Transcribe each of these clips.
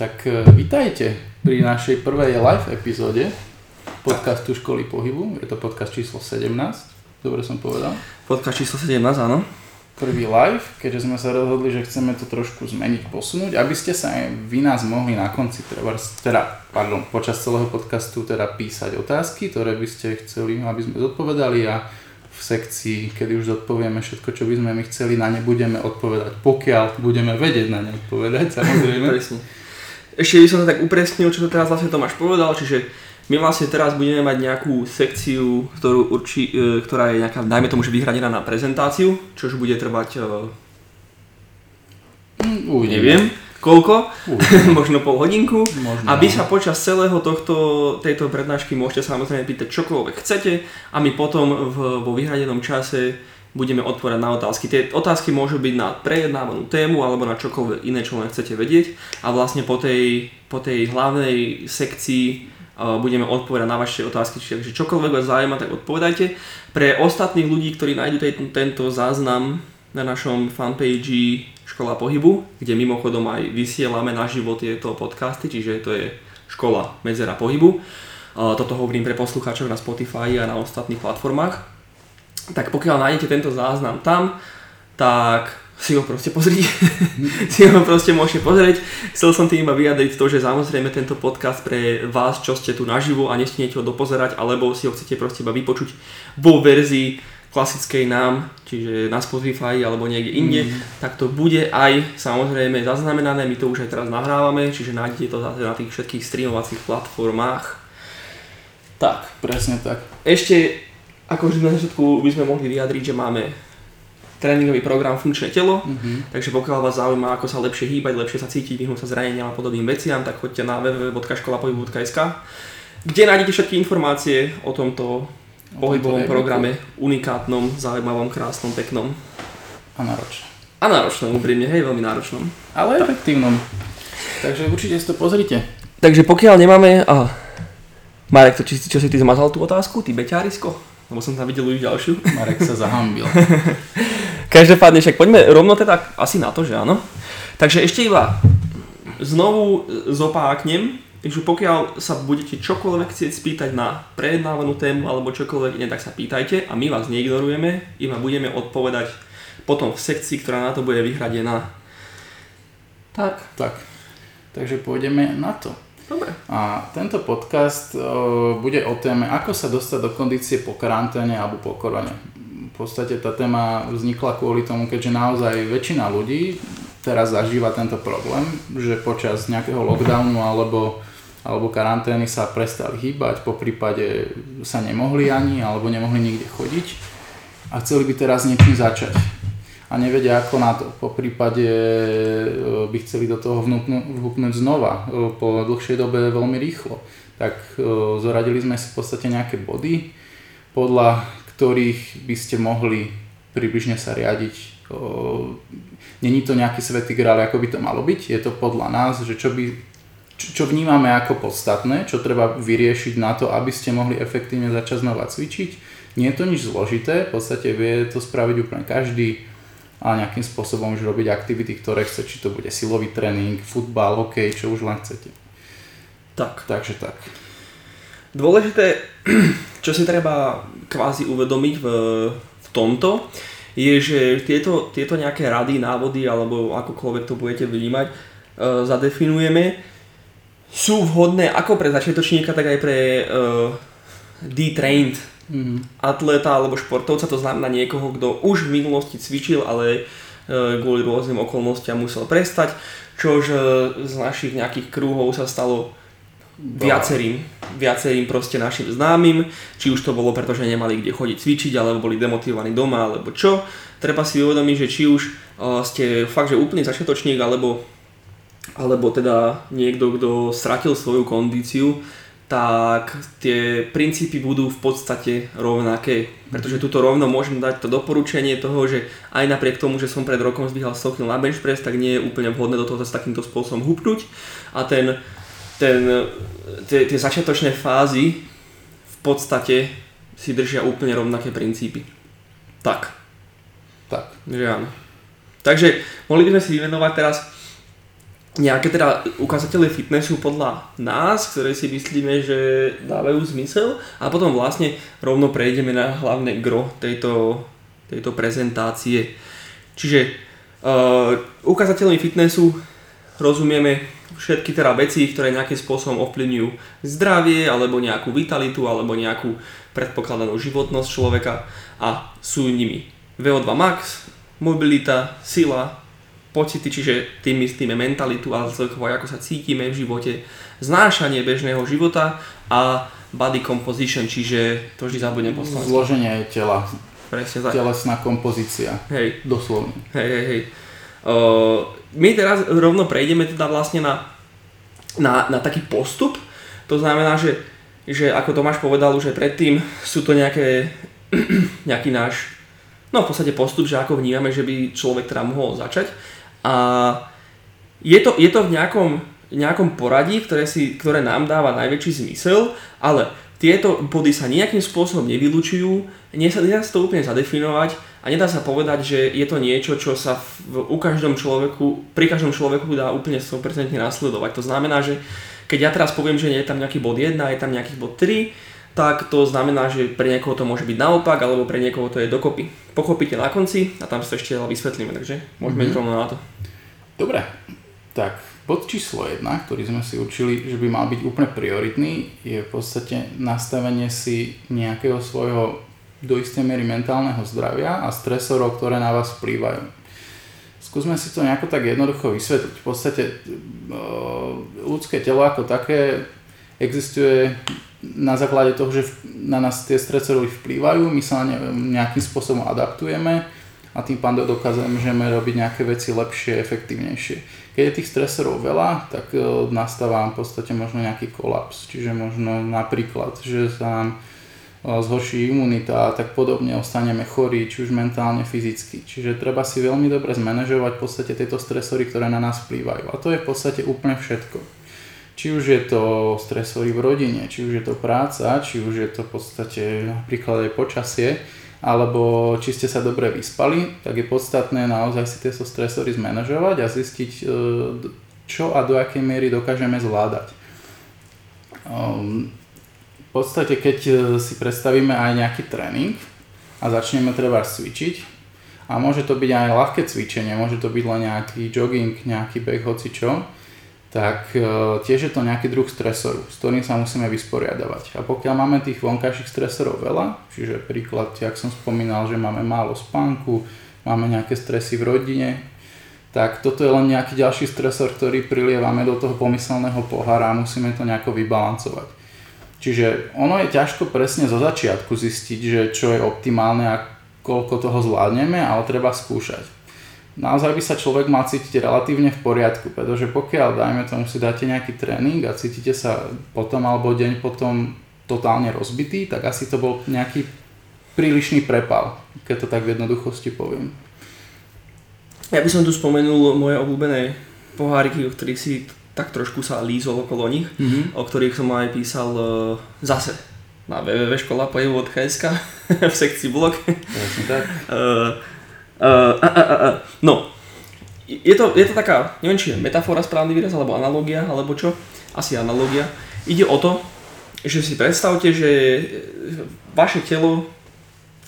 Tak e, vítajte pri našej prvej live epizóde podcastu Školy pohybu. Je to podcast číslo 17, dobre som povedal. Podcast číslo 17, áno. Prvý live, keďže sme sa rozhodli, že chceme to trošku zmeniť, posunúť, aby ste sa aj vy nás mohli na konci, teda, pardon, počas celého podcastu teda písať otázky, ktoré by ste chceli, aby sme zodpovedali a v sekcii, kedy už zodpovieme všetko, čo by sme my chceli, na ne budeme odpovedať, pokiaľ budeme vedieť na ne odpovedať, samozrejme. Ešte by som sa tak upresnil, čo to teraz vlastne Tomáš povedal, čiže my vlastne teraz budeme mať nejakú sekciu, ktorú urči, e, ktorá je nejaká, dajme tomu, že vyhradená na prezentáciu, čož bude trvať, Mm, uh, neviem, koľko, Uvidíme. možno pol hodinku. Možno. A vy sa počas celého tohto, tejto prednášky môžete samozrejme pýtať čokoľvek chcete a my potom v, vo vyhradenom čase budeme odpovedať na otázky. Tie otázky môžu byť na prejednávanú tému alebo na čokoľvek iné, čo len chcete vedieť a vlastne po tej, po tej hlavnej sekcii uh, budeme odpovedať na vaše otázky, čiže čokoľvek vás zaujíma, tak odpovedajte. Pre ostatných ľudí, ktorí nájdú tento záznam na našom fanpage Škola pohybu, kde mimochodom aj vysielame na život tieto podcasty, čiže to je Škola medzera pohybu. Uh, Toto hovorím pre poslucháčov na Spotify a na ostatných platformách. Tak pokiaľ nájdete tento záznam tam, tak si ho proste pozrite. si ho proste môžete pozrieť. Chcel som tým iba vyjadriť to, že samozrejme tento podcast pre vás, čo ste tu naživo a nestihnete ho dopozerať, alebo si ho chcete proste iba vypočuť vo verzii klasickej nám, čiže na Spotify alebo niekde inde, mm. tak to bude aj samozrejme zaznamenané, my to už aj teraz nahrávame, čiže nájdete to zase na tých všetkých streamovacích platformách. Tak, Presne tak. ešte ako vždy na začiatku by sme mohli vyjadriť, že máme tréningový program Funkčné telo, Mhm. takže pokiaľ vás zaujíma, ako sa lepšie hýbať, lepšie sa cítiť, vyhnúť sa zraneniam a podobným veciam, tak choďte na www.školapohybu.sk kde nájdete všetky informácie o tomto pohybovom tréningu. programe, unikátnom, zaujímavom, krásnom, peknom A náročne. a náročnom, úprimne, hej, veľmi náročnom. Ale efektívnom. Takže určite si to pozrite. Takže pokiaľ nemáme... Aha. Marek, to, či, čo si ty zmazal tú otázku, ty beťárisko? Lebo som tam videl už ďalšiu. Marek sa zahambil. Každopádne však poďme rovno teda asi na to, že áno. Takže ešte iba znovu zopáknem, že pokiaľ sa budete čokoľvek chcieť spýtať na prejednávanú tému alebo čokoľvek iné, tak sa pýtajte a my vás neignorujeme, iba budeme odpovedať potom v sekcii, ktorá na to bude vyhradená. Tak, tak. Takže pôjdeme na to. Dobre. A tento podcast o, bude o téme, ako sa dostať do kondície po karanténe alebo po korone. V podstate tá téma vznikla kvôli tomu, keďže naozaj väčšina ľudí teraz zažíva tento problém, že počas nejakého lockdownu alebo, alebo karantény sa prestali hýbať, po prípade sa nemohli ani alebo nemohli nikde chodiť a chceli by teraz niečím začať a nevedia ako na to. Po prípade e, by chceli do toho vhúpnúť znova e, po dlhšej dobe veľmi rýchlo. Tak e, zoradili sme si v podstate nejaké body, podľa ktorých by ste mohli približne sa riadiť. Není to nejaký svetý grál, ako by to malo byť, je to podľa nás, že čo, by, čo vnímame ako podstatné, čo treba vyriešiť na to, aby ste mohli efektívne začať znova cvičiť. Nie je to nič zložité, v podstate vie to spraviť úplne každý a nejakým spôsobom už robiť aktivity, ktoré chce, či to bude silový tréning, futbal, hokej, čo už len chcete. Tak. Takže tak. Dôležité, čo si treba kvázi uvedomiť v, v tomto, je, že tieto, tieto nejaké rady, návody alebo akokoľvek to budete vnímať, e, zadefinujeme, sú vhodné ako pre začiatočníka, tak aj pre e, detrained Mhm. atleta alebo športovca, to znamená niekoho, kto už v minulosti cvičil, ale e, kvôli rôznym okolnostiam musel prestať, čož e, z našich nejakých krúhov sa stalo viacerým, viacerým proste našim známym, či už to bolo preto, že nemali kde chodiť cvičiť, alebo boli demotivovaní doma, alebo čo. Treba si uvedomiť, že či už uh, ste fakt, že úplný začiatočník, alebo, alebo teda niekto, kto stratil svoju kondíciu, tak tie princípy budú v podstate rovnaké. Pretože tuto rovno môžem dať to doporučenie toho, že aj napriek tomu, že som pred rokom zdvíhal 100 kg na bench press, tak nie je úplne vhodné do toho s takýmto spôsobom hupnúť. A ten ten, tie, tie začiatočné fázy v podstate si držia úplne rovnaké princípy. Tak, Tak. že áno. Takže mohli by sme si vymenovať teraz nejaké teda ukazatele fitnessu podľa nás, ktoré si myslíme, že dávajú zmysel a potom vlastne rovno prejdeme na hlavné gro tejto, tejto prezentácie. Čiže uh, ukazateľmi fitnessu rozumieme všetky teda veci, ktoré nejakým spôsobom ovplyvňujú zdravie, alebo nejakú vitalitu, alebo nejakú predpokladanú životnosť človeka a sú nimi VO2 max, mobilita, sila, pocity, čiže tým myslíme mentalitu a celkovo ako sa cítime v živote, znášanie bežného života a body composition, čiže to vždy zabudnem poslanec. Zloženie tela. Presne tak. Telesná kompozícia. Hej. Doslovne. Hej, hej, hej. Uh, my teraz rovno prejdeme teda vlastne na, na, na taký postup. To znamená, že, že ako Tomáš povedal už aj predtým, sú to nejaké, nejaký náš no v podstate postup, že ako vnímame, že by človek teda mohol začať. A je to, je to v nejakom, nejakom poradí, ktoré, si, ktoré nám dáva najväčší zmysel, ale tieto body sa nejakým spôsobom nevylučujú, nedá sa, to úplne zadefinovať a nedá sa povedať, že je to niečo, čo sa v, u každom človeku, pri každom človeku dá úplne 100% nasledovať. To znamená, že keď ja teraz poviem, že je tam nejaký bod 1, je tam nejaký bod 3, tak to znamená, že pre niekoho to môže byť naopak, alebo pre niekoho to je dokopy. Pochopíte na konci a tam sa ešte vysvetlíme, takže môžeme mm-hmm. ísť rovno na to. Dobre, tak bod číslo 1, ktorý sme si učili, že by mal byť úplne prioritný, je v podstate nastavenie si nejakého svojho do istej miery mentálneho zdravia a stresorov, ktoré na vás vplývajú. Skúsme si to nejako tak jednoducho vysvetliť. V podstate e, ľudské telo ako také existuje na základe toho, že na nás tie stresory vplývajú, my sa na ne nejakým spôsobom adaptujeme a tým pádom dokážeme robiť nejaké veci lepšie, efektívnejšie. Keď je tých stresorov veľa, tak e, nastáva v podstate možno nejaký kolaps, čiže možno napríklad, že sa nám e, zhorší imunita a tak podobne, ostaneme chorí, či už mentálne, fyzicky. Čiže treba si veľmi dobre zmanéžovať v podstate tieto stresory, ktoré na nás vplývajú. A to je v podstate úplne všetko. Či už je to stresory v rodine, či už je to práca, či už je to v podstate napríklad aj počasie, alebo či ste sa dobre vyspali, tak je podstatné naozaj si tieto stresory zmanažovať a zistiť, e, čo a do akej miery dokážeme zvládať. Ehm, v podstate, keď e, si predstavíme aj nejaký tréning a začneme treba cvičiť, a môže to byť aj ľahké cvičenie, môže to byť len nejaký jogging, nejaký beh, hoci čo, tak e, tiež je to nejaký druh stresoru, s ktorým sa musíme vysporiadavať. A pokiaľ máme tých vonkajších stresorov veľa, čiže príklad, jak som spomínal, že máme málo spánku, máme nejaké stresy v rodine, tak toto je len nejaký ďalší stresor, ktorý prilievame do toho pomyselného pohára a musíme to nejako vybalancovať. Čiže ono je ťažko presne zo začiatku zistiť, že čo je optimálne a koľko toho zvládneme, ale treba skúšať naozaj by sa človek mal cítiť relatívne v poriadku, pretože pokiaľ, dajme tomu, si dáte nejaký tréning a cítite sa potom alebo deň potom totálne rozbitý, tak asi to bol nejaký prílišný prepal, keď to tak v jednoduchosti poviem. Ja by som tu spomenul moje obľúbené poháriky, o ktorých si tak trošku sa lízol okolo nich, mm-hmm. o ktorých som aj písal uh, zase na www.školapojevu.sk v sekcii blog. Presne tak. Uh, Uh, uh, uh, no, je to, je to taká, neviem či je metafora správny výraz, alebo analogia, alebo čo, asi analogia. Ide o to, že si predstavte, že vaše telo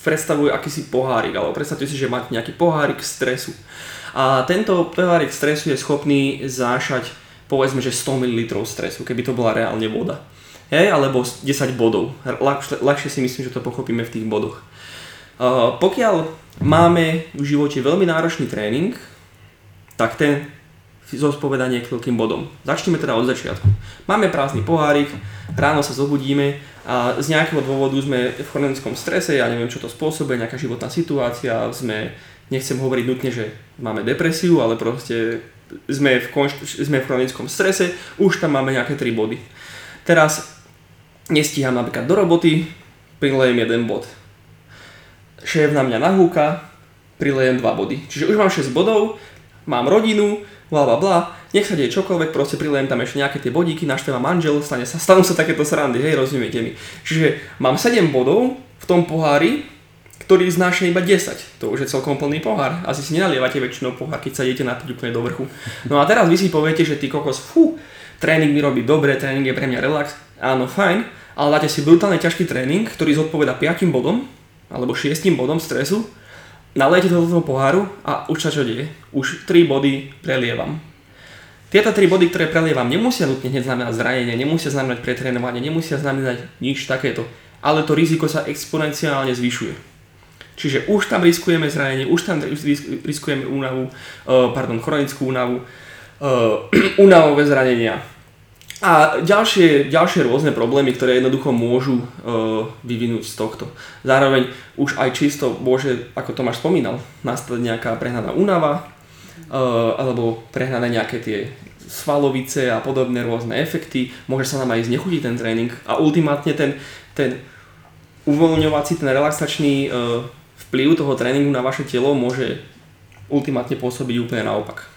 predstavuje akýsi pohárik, alebo predstavte si, že máte nejaký pohárik stresu. A tento pohárik stresu je schopný zášať povedzme, že 100 ml stresu, keby to bola reálne voda. Hej, alebo 10 bodov. Ľahšie si myslím, že to pochopíme v tých bodoch. Uh, pokiaľ máme v živote veľmi náročný tréning, tak ten zodpoveda niekoľkým bodom. Začneme teda od začiatku. Máme prázdny pohárik, ráno sa zobudíme a z nejakého dôvodu sme v chronickom strese, ja neviem čo to spôsobuje, nejaká životná situácia, sme, nechcem hovoriť nutne, že máme depresiu, ale proste sme v, konšt- sme v chronickom strese, už tam máme nejaké 3 body. Teraz nestíham napríklad do roboty, prilejem jeden bod šéf na mňa nahúka, prilejem 2 body. Čiže už mám 6 bodov, mám rodinu, bla bla bla, nech sa deje čokoľvek, proste prilejem tam ešte nejaké tie bodíky, našteva manžel, stane sa, stanú sa takéto srandy, hej, rozumiete mi. Čiže mám 7 bodov v tom pohári, ktorý znáša iba 10. To už je celkom plný pohár. Asi si nenalievate väčšinou pohár, keď sa idete napiť úplne do vrchu. No a teraz vy si poviete, že ty kokos, fú, tréning mi robí dobre, tréning je pre mňa relax. Áno, fajn, ale dáte si brutálne ťažký tréning, ktorý zodpoveda 5 bodom, alebo 6 bodom stresu, nalejete to do toho poháru a už sa čo deje? Už 3 body prelievam. Tieto 3 body, ktoré prelievam, nemusia nutne hneď znamenať zranenie, nemusia znamenať pretrénovanie, nemusia znamenať nič takéto, ale to riziko sa exponenciálne zvyšuje. Čiže už tam riskujeme zranenie, už tam riskujeme únavu, uh, pardon, chronickú únavu, uh, únavové zranenia. A ďalšie, ďalšie rôzne problémy, ktoré jednoducho môžu uh, vyvinúť z tohto. Zároveň už aj čisto môže, ako Tomáš spomínal, nastať nejaká prehnaná únava, uh, alebo prehnané nejaké tie svalovice a podobné rôzne efekty. Môže sa nám aj znechutiť ten tréning a ultimátne ten, ten uvoľňovací, ten relaxačný uh, vplyv toho tréningu na vaše telo môže ultimátne pôsobiť úplne naopak.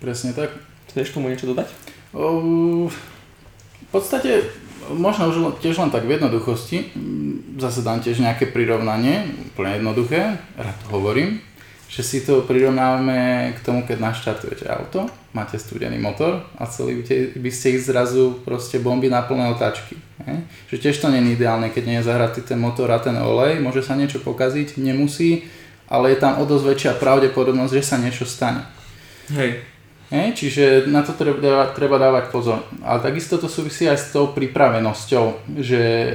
Presne tak. Chceš tomu niečo dodať? V podstate možno už tiež len tak v jednoduchosti. Zase dám tiež nejaké prirovnanie, úplne jednoduché, rád to hovorím že si to prirovnávame k tomu, keď naštartujete auto, máte studený motor a celý by ste ich zrazu proste bomby na plné otáčky. Je? Že tiež to je ideálne, keď nie je zahratý ten motor a ten olej, môže sa niečo pokaziť, nemusí, ale je tam o dosť väčšia pravdepodobnosť, že sa niečo stane. Hej. Hej, čiže na to treba dávať, treba dávať pozor. Ale takisto to súvisí aj s tou pripravenosťou, že e,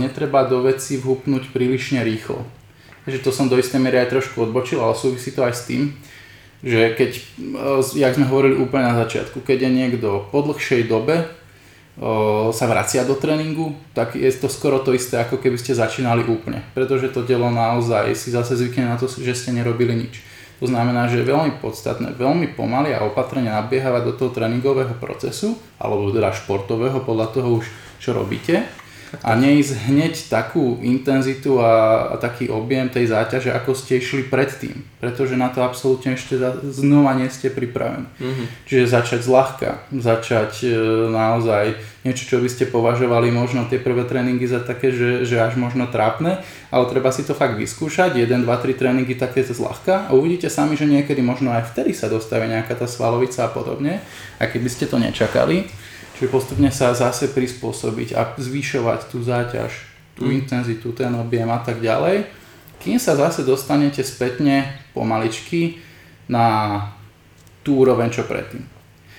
netreba do veci vhupnúť prílišne rýchlo že to som do istej miery aj trošku odbočil, ale súvisí to aj s tým, že keď, e, jak sme hovorili úplne na začiatku, keď je niekto po dlhšej dobe e, sa vracia do tréningu, tak je to skoro to isté, ako keby ste začínali úplne. Pretože to telo naozaj si zase zvykne na to, že ste nerobili nič. To znamená, že je veľmi podstatné, veľmi pomaly a opatrne nabiehávať do toho tréningového procesu, alebo teda športového, podľa toho už čo robíte a neísť hneď takú intenzitu a, a taký objem tej záťaže, ako ste išli predtým. Pretože na to absolútne ešte znova nie ste pripravení. Mm-hmm. Čiže začať zľahka, začať e, naozaj niečo, čo by ste považovali možno tie prvé tréningy za také, že, že až možno trápne, ale treba si to fakt vyskúšať, 1, 2, 3 tréningy také zľahka a uvidíte sami, že niekedy možno aj vtedy sa dostaví nejaká tá svalovica a podobne, a keby ste to nečakali. Čiže postupne sa zase prispôsobiť a zvyšovať tú záťaž, tú mm. intenzitu, ten objem a tak ďalej, kým sa zase dostanete spätne pomaličky na tú úroveň, čo predtým.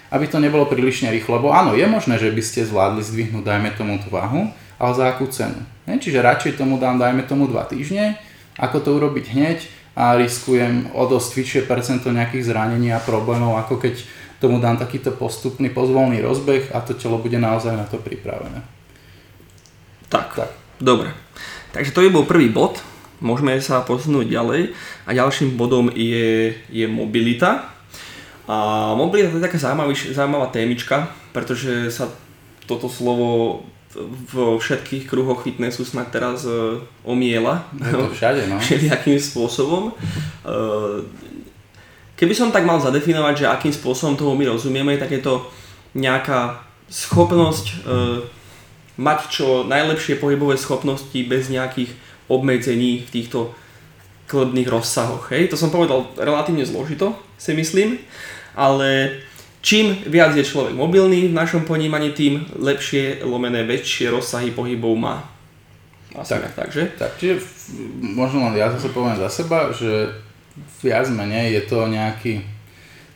Aby to nebolo prílišne rýchlo, lebo áno, je možné, že by ste zvládli zdvihnúť, dajme tomu tú váhu, ale za akú cenu. Ne? Čiže radšej tomu dám, dajme tomu 2 týždne, ako to urobiť hneď a riskujem o dosť vyššie percento nejakých zranení a problémov, ako keď tomu dám takýto postupný pozvolný rozbeh a to telo bude naozaj na to pripravené. Tak, tak. dobre. Takže to je bol prvý bod, môžeme sa posunúť ďalej a ďalším bodom je, je mobilita. A mobilita to je taká zaujímavá, zaujímavá témička, pretože sa toto slovo vo všetkých kruhoch fitnessu snad teraz uh, omiela. Je to všade, no. Všelijakým spôsobom. Uh, Keby som tak mal zadefinovať, že akým spôsobom toho my rozumieme, tak je to nejaká schopnosť e, mať čo najlepšie pohybové schopnosti bez nejakých obmedzení v týchto klebných rozsahoch. Hej? To som povedal relatívne zložito, si myslím, ale čím viac je človek mobilný v našom ponímaní, tým lepšie, lomené väčšie rozsahy pohybov má. Asi tak, tak, že? Tak, čiže možno len ja zase poviem za seba, že viac menej je to nejaký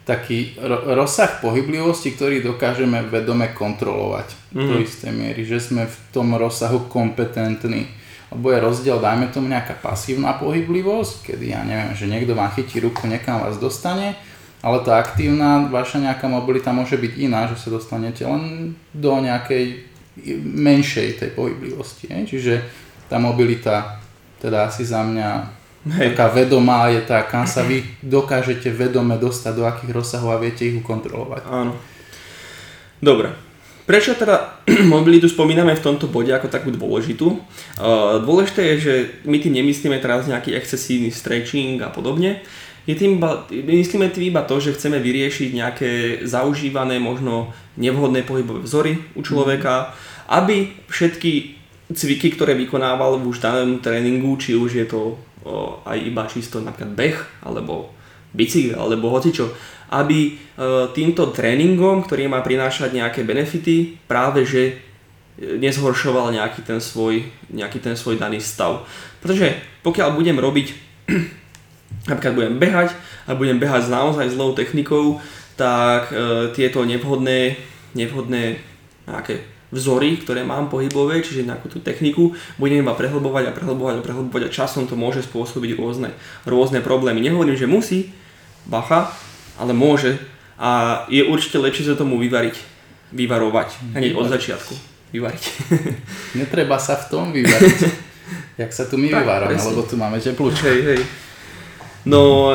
taký rozsah pohyblivosti, ktorý dokážeme vedome kontrolovať mm. do mhm. istej miery, že sme v tom rozsahu kompetentní. Lebo je rozdiel, dajme tomu nejaká pasívna pohyblivosť, kedy ja neviem, že niekto vám chytí ruku, niekam vás dostane, ale tá aktívna vaša nejaká mobilita môže byť iná, že sa dostanete len do nejakej menšej tej pohyblivosti. Je? Čiže tá mobilita teda asi za mňa Hej. Taká vedomá je tá, kam sa vy dokážete vedome dostať, do akých rozsahov a viete ich ukontrolovať. Áno. Dobre. Prečo teda mobilitu spomíname v tomto bode ako takú dôležitú? Dôležité je, že my tým nemyslíme teraz nejaký excesívny stretching a podobne. Je tým iba, myslíme tým iba to, že chceme vyriešiť nejaké zaužívané, možno nevhodné pohybové vzory u človeka, aby všetky cviky, ktoré vykonával v už danom tréningu, či už je to o, aj iba čisto napríklad beh, alebo bicykel, alebo hocičo, aby e, týmto tréningom, ktorý má prinášať nejaké benefity, práve že e, nezhoršoval nejaký ten svoj, nejaký ten svoj daný stav. Pretože pokiaľ budem robiť, napríklad budem behať a budem behať s naozaj zlou technikou, tak e, tieto nevhodné, nevhodné nejaké vzory, ktoré mám pohybové, čiže nejakú tú techniku, budem iba prehlbovať a prehlbovať a prehlbovať a časom to môže spôsobiť rôzne, rôzne problémy. Nehovorím, že musí, bacha, ale môže a je určite lepšie sa tomu vyvariť, vyvarovať, hneď od začiatku. Vyvariť. Netreba sa v tom vyvariť. Jak sa tu my vyvárame, lebo tu máme teplúčko. Hej, hej. No,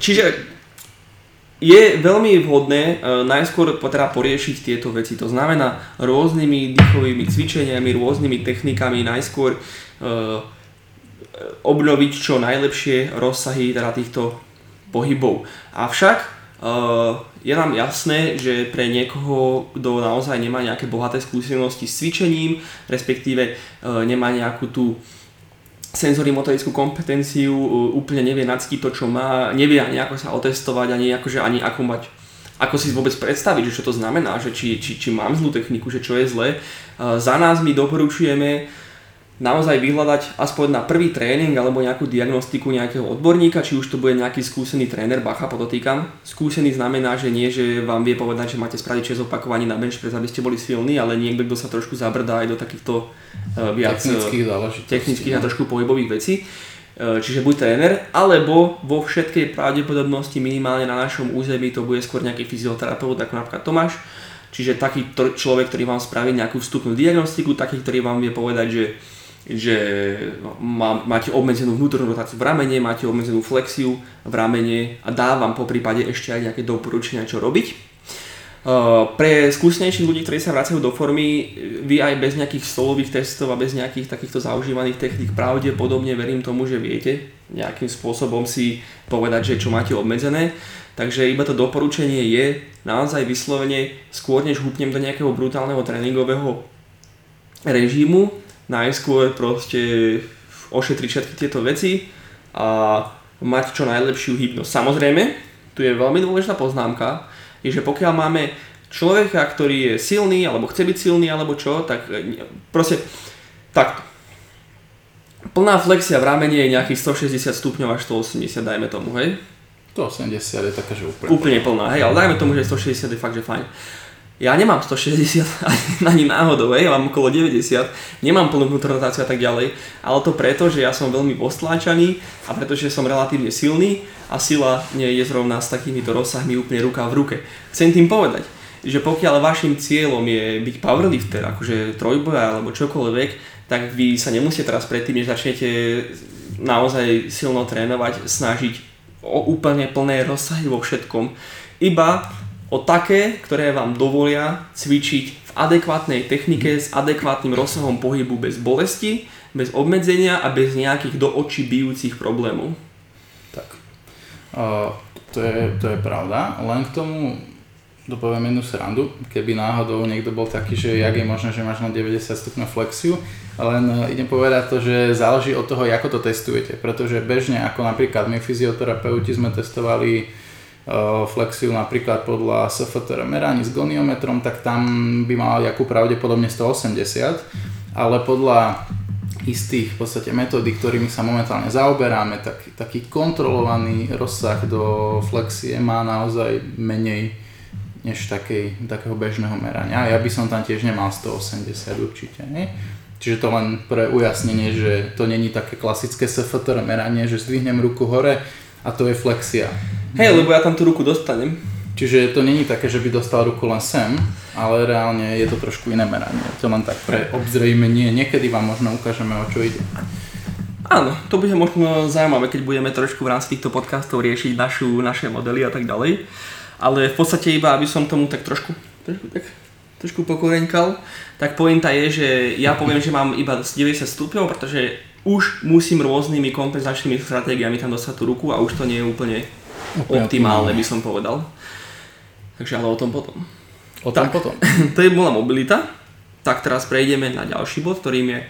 čiže je veľmi vhodné uh, najskôr teda poriešiť tieto veci. To znamená rôznymi dýchovými cvičeniami, rôznymi technikami najskôr uh, obnoviť čo najlepšie rozsahy teda týchto pohybov. Avšak uh, je nám jasné, že pre niekoho, kto naozaj nemá nejaké bohaté skúsenosti s cvičením, respektíve uh, nemá nejakú tú senzory motorickú kompetenciu, úplne nevie nactiť to, čo má, nevie ani ako sa otestovať, ani, akože, ani ako mať ako si vôbec predstaviť, že čo to znamená, že či, či, či mám zlú techniku, že čo je zle. Za nás my doporučujeme naozaj vyhľadať aspoň na prvý tréning alebo nejakú diagnostiku nejakého odborníka, či už to bude nejaký skúsený tréner, bacha podotýkam. Skúsený znamená, že nie, že vám vie povedať, že máte spraviť 6 opakovaní na bench press, aby ste boli silní, ale niekto, kto sa trošku zabrdá aj do takýchto uh, viac technických, uh, technických a trošku pohybových vecí. Uh, čiže buď tréner, alebo vo všetkej pravdepodobnosti minimálne na našom území to bude skôr nejaký fyzioterapeut, ako napríklad Tomáš. Čiže taký človek, ktorý vám spraví nejakú vstupnú diagnostiku, taký, ktorý vám vie povedať, že že má, máte obmedzenú vnútornú rotáciu v ramene, máte obmedzenú flexiu v ramene a dá vám po prípade ešte aj nejaké doporučenia, čo robiť. Uh, pre skúsenejších ľudí, ktorí sa vracajú do formy, vy aj bez nejakých stolových testov a bez nejakých takýchto zaužívaných techník pravdepodobne verím tomu, že viete nejakým spôsobom si povedať, že čo máte obmedzené. Takže iba to doporučenie je naozaj vyslovene skôr než húpnem do nejakého brutálneho tréningového režimu, najskôr proste ošetriť všetky tieto veci a mať čo najlepšiu hybnosť. Samozrejme, tu je veľmi dôležitá poznámka, je, že pokiaľ máme človeka, ktorý je silný, alebo chce byť silný, alebo čo, tak e, proste takto. Plná flexia v ramene je nejakých 160 stupňov až 180, dajme tomu, hej? 180 je taká, že úplne, úplne plná, hej, ale dajme tomu, že 160 je fakt, že fajn. Ja nemám 160 ani, náhodou, ja mám okolo 90, nemám plnú vnútornú a tak ďalej, ale to preto, že ja som veľmi postláčaný a pretože som relatívne silný a sila nie je zrovna s takýmito rozsahmi úplne ruka v ruke. Chcem tým povedať, že pokiaľ vašim cieľom je byť powerlifter, akože trojboja alebo čokoľvek, tak vy sa nemusíte teraz predtým, než začnete naozaj silno trénovať, snažiť o úplne plné rozsahy vo všetkom. Iba o také, ktoré vám dovolia cvičiť v adekvátnej technike s adekvátnym rozsahom pohybu bez bolesti, bez obmedzenia a bez nejakých do očí bijúcich problémov. Tak, uh, to, je, to je pravda, len k tomu dopoviem jednu srandu, keby náhodou niekto bol taký, že jak je možné, že máš na 90 stupňov flexiu, len uh, idem povedať to, že záleží od toho, ako to testujete, pretože bežne, ako napríklad my fyzioterapeuti sme testovali flexiu napríklad podľa SFTR meraní s goniometrom, tak tam by mal jakú pravdepodobne 180, ale podľa istých v podstate metódy, ktorými sa momentálne zaoberáme, tak, taký kontrolovaný rozsah do flexie má naozaj menej než takej, takého bežného merania. Ja by som tam tiež nemal 180 určite. Nie? Čiže to len pre ujasnenie, že to není také klasické SFTR meranie, že zdvihnem ruku hore a to je flexia. Hej, lebo ja tam tú ruku dostanem. Čiže to není také, že by dostal ruku len sem, ale reálne je to trošku iné meranie. To len tak pre obzrejmenie. Niekedy vám možno ukážeme, o čo ide. Áno, to bude možno zaujímavé, keď budeme trošku v rámci týchto podcastov riešiť našu, naše modely a tak ďalej. Ale v podstate iba, aby som tomu tak trošku, trošku, tak, trošku pokoreňkal, tak pointa je, že ja poviem, že mám iba 90 stupňov, pretože už musím rôznymi kompenzačnými stratégiami tam dostať tú ruku a už to nie je úplne optimálne, by som povedal. Takže ale o tom potom. O tom tak, potom. to je bola mobilita. Tak teraz prejdeme na ďalší bod, ktorým je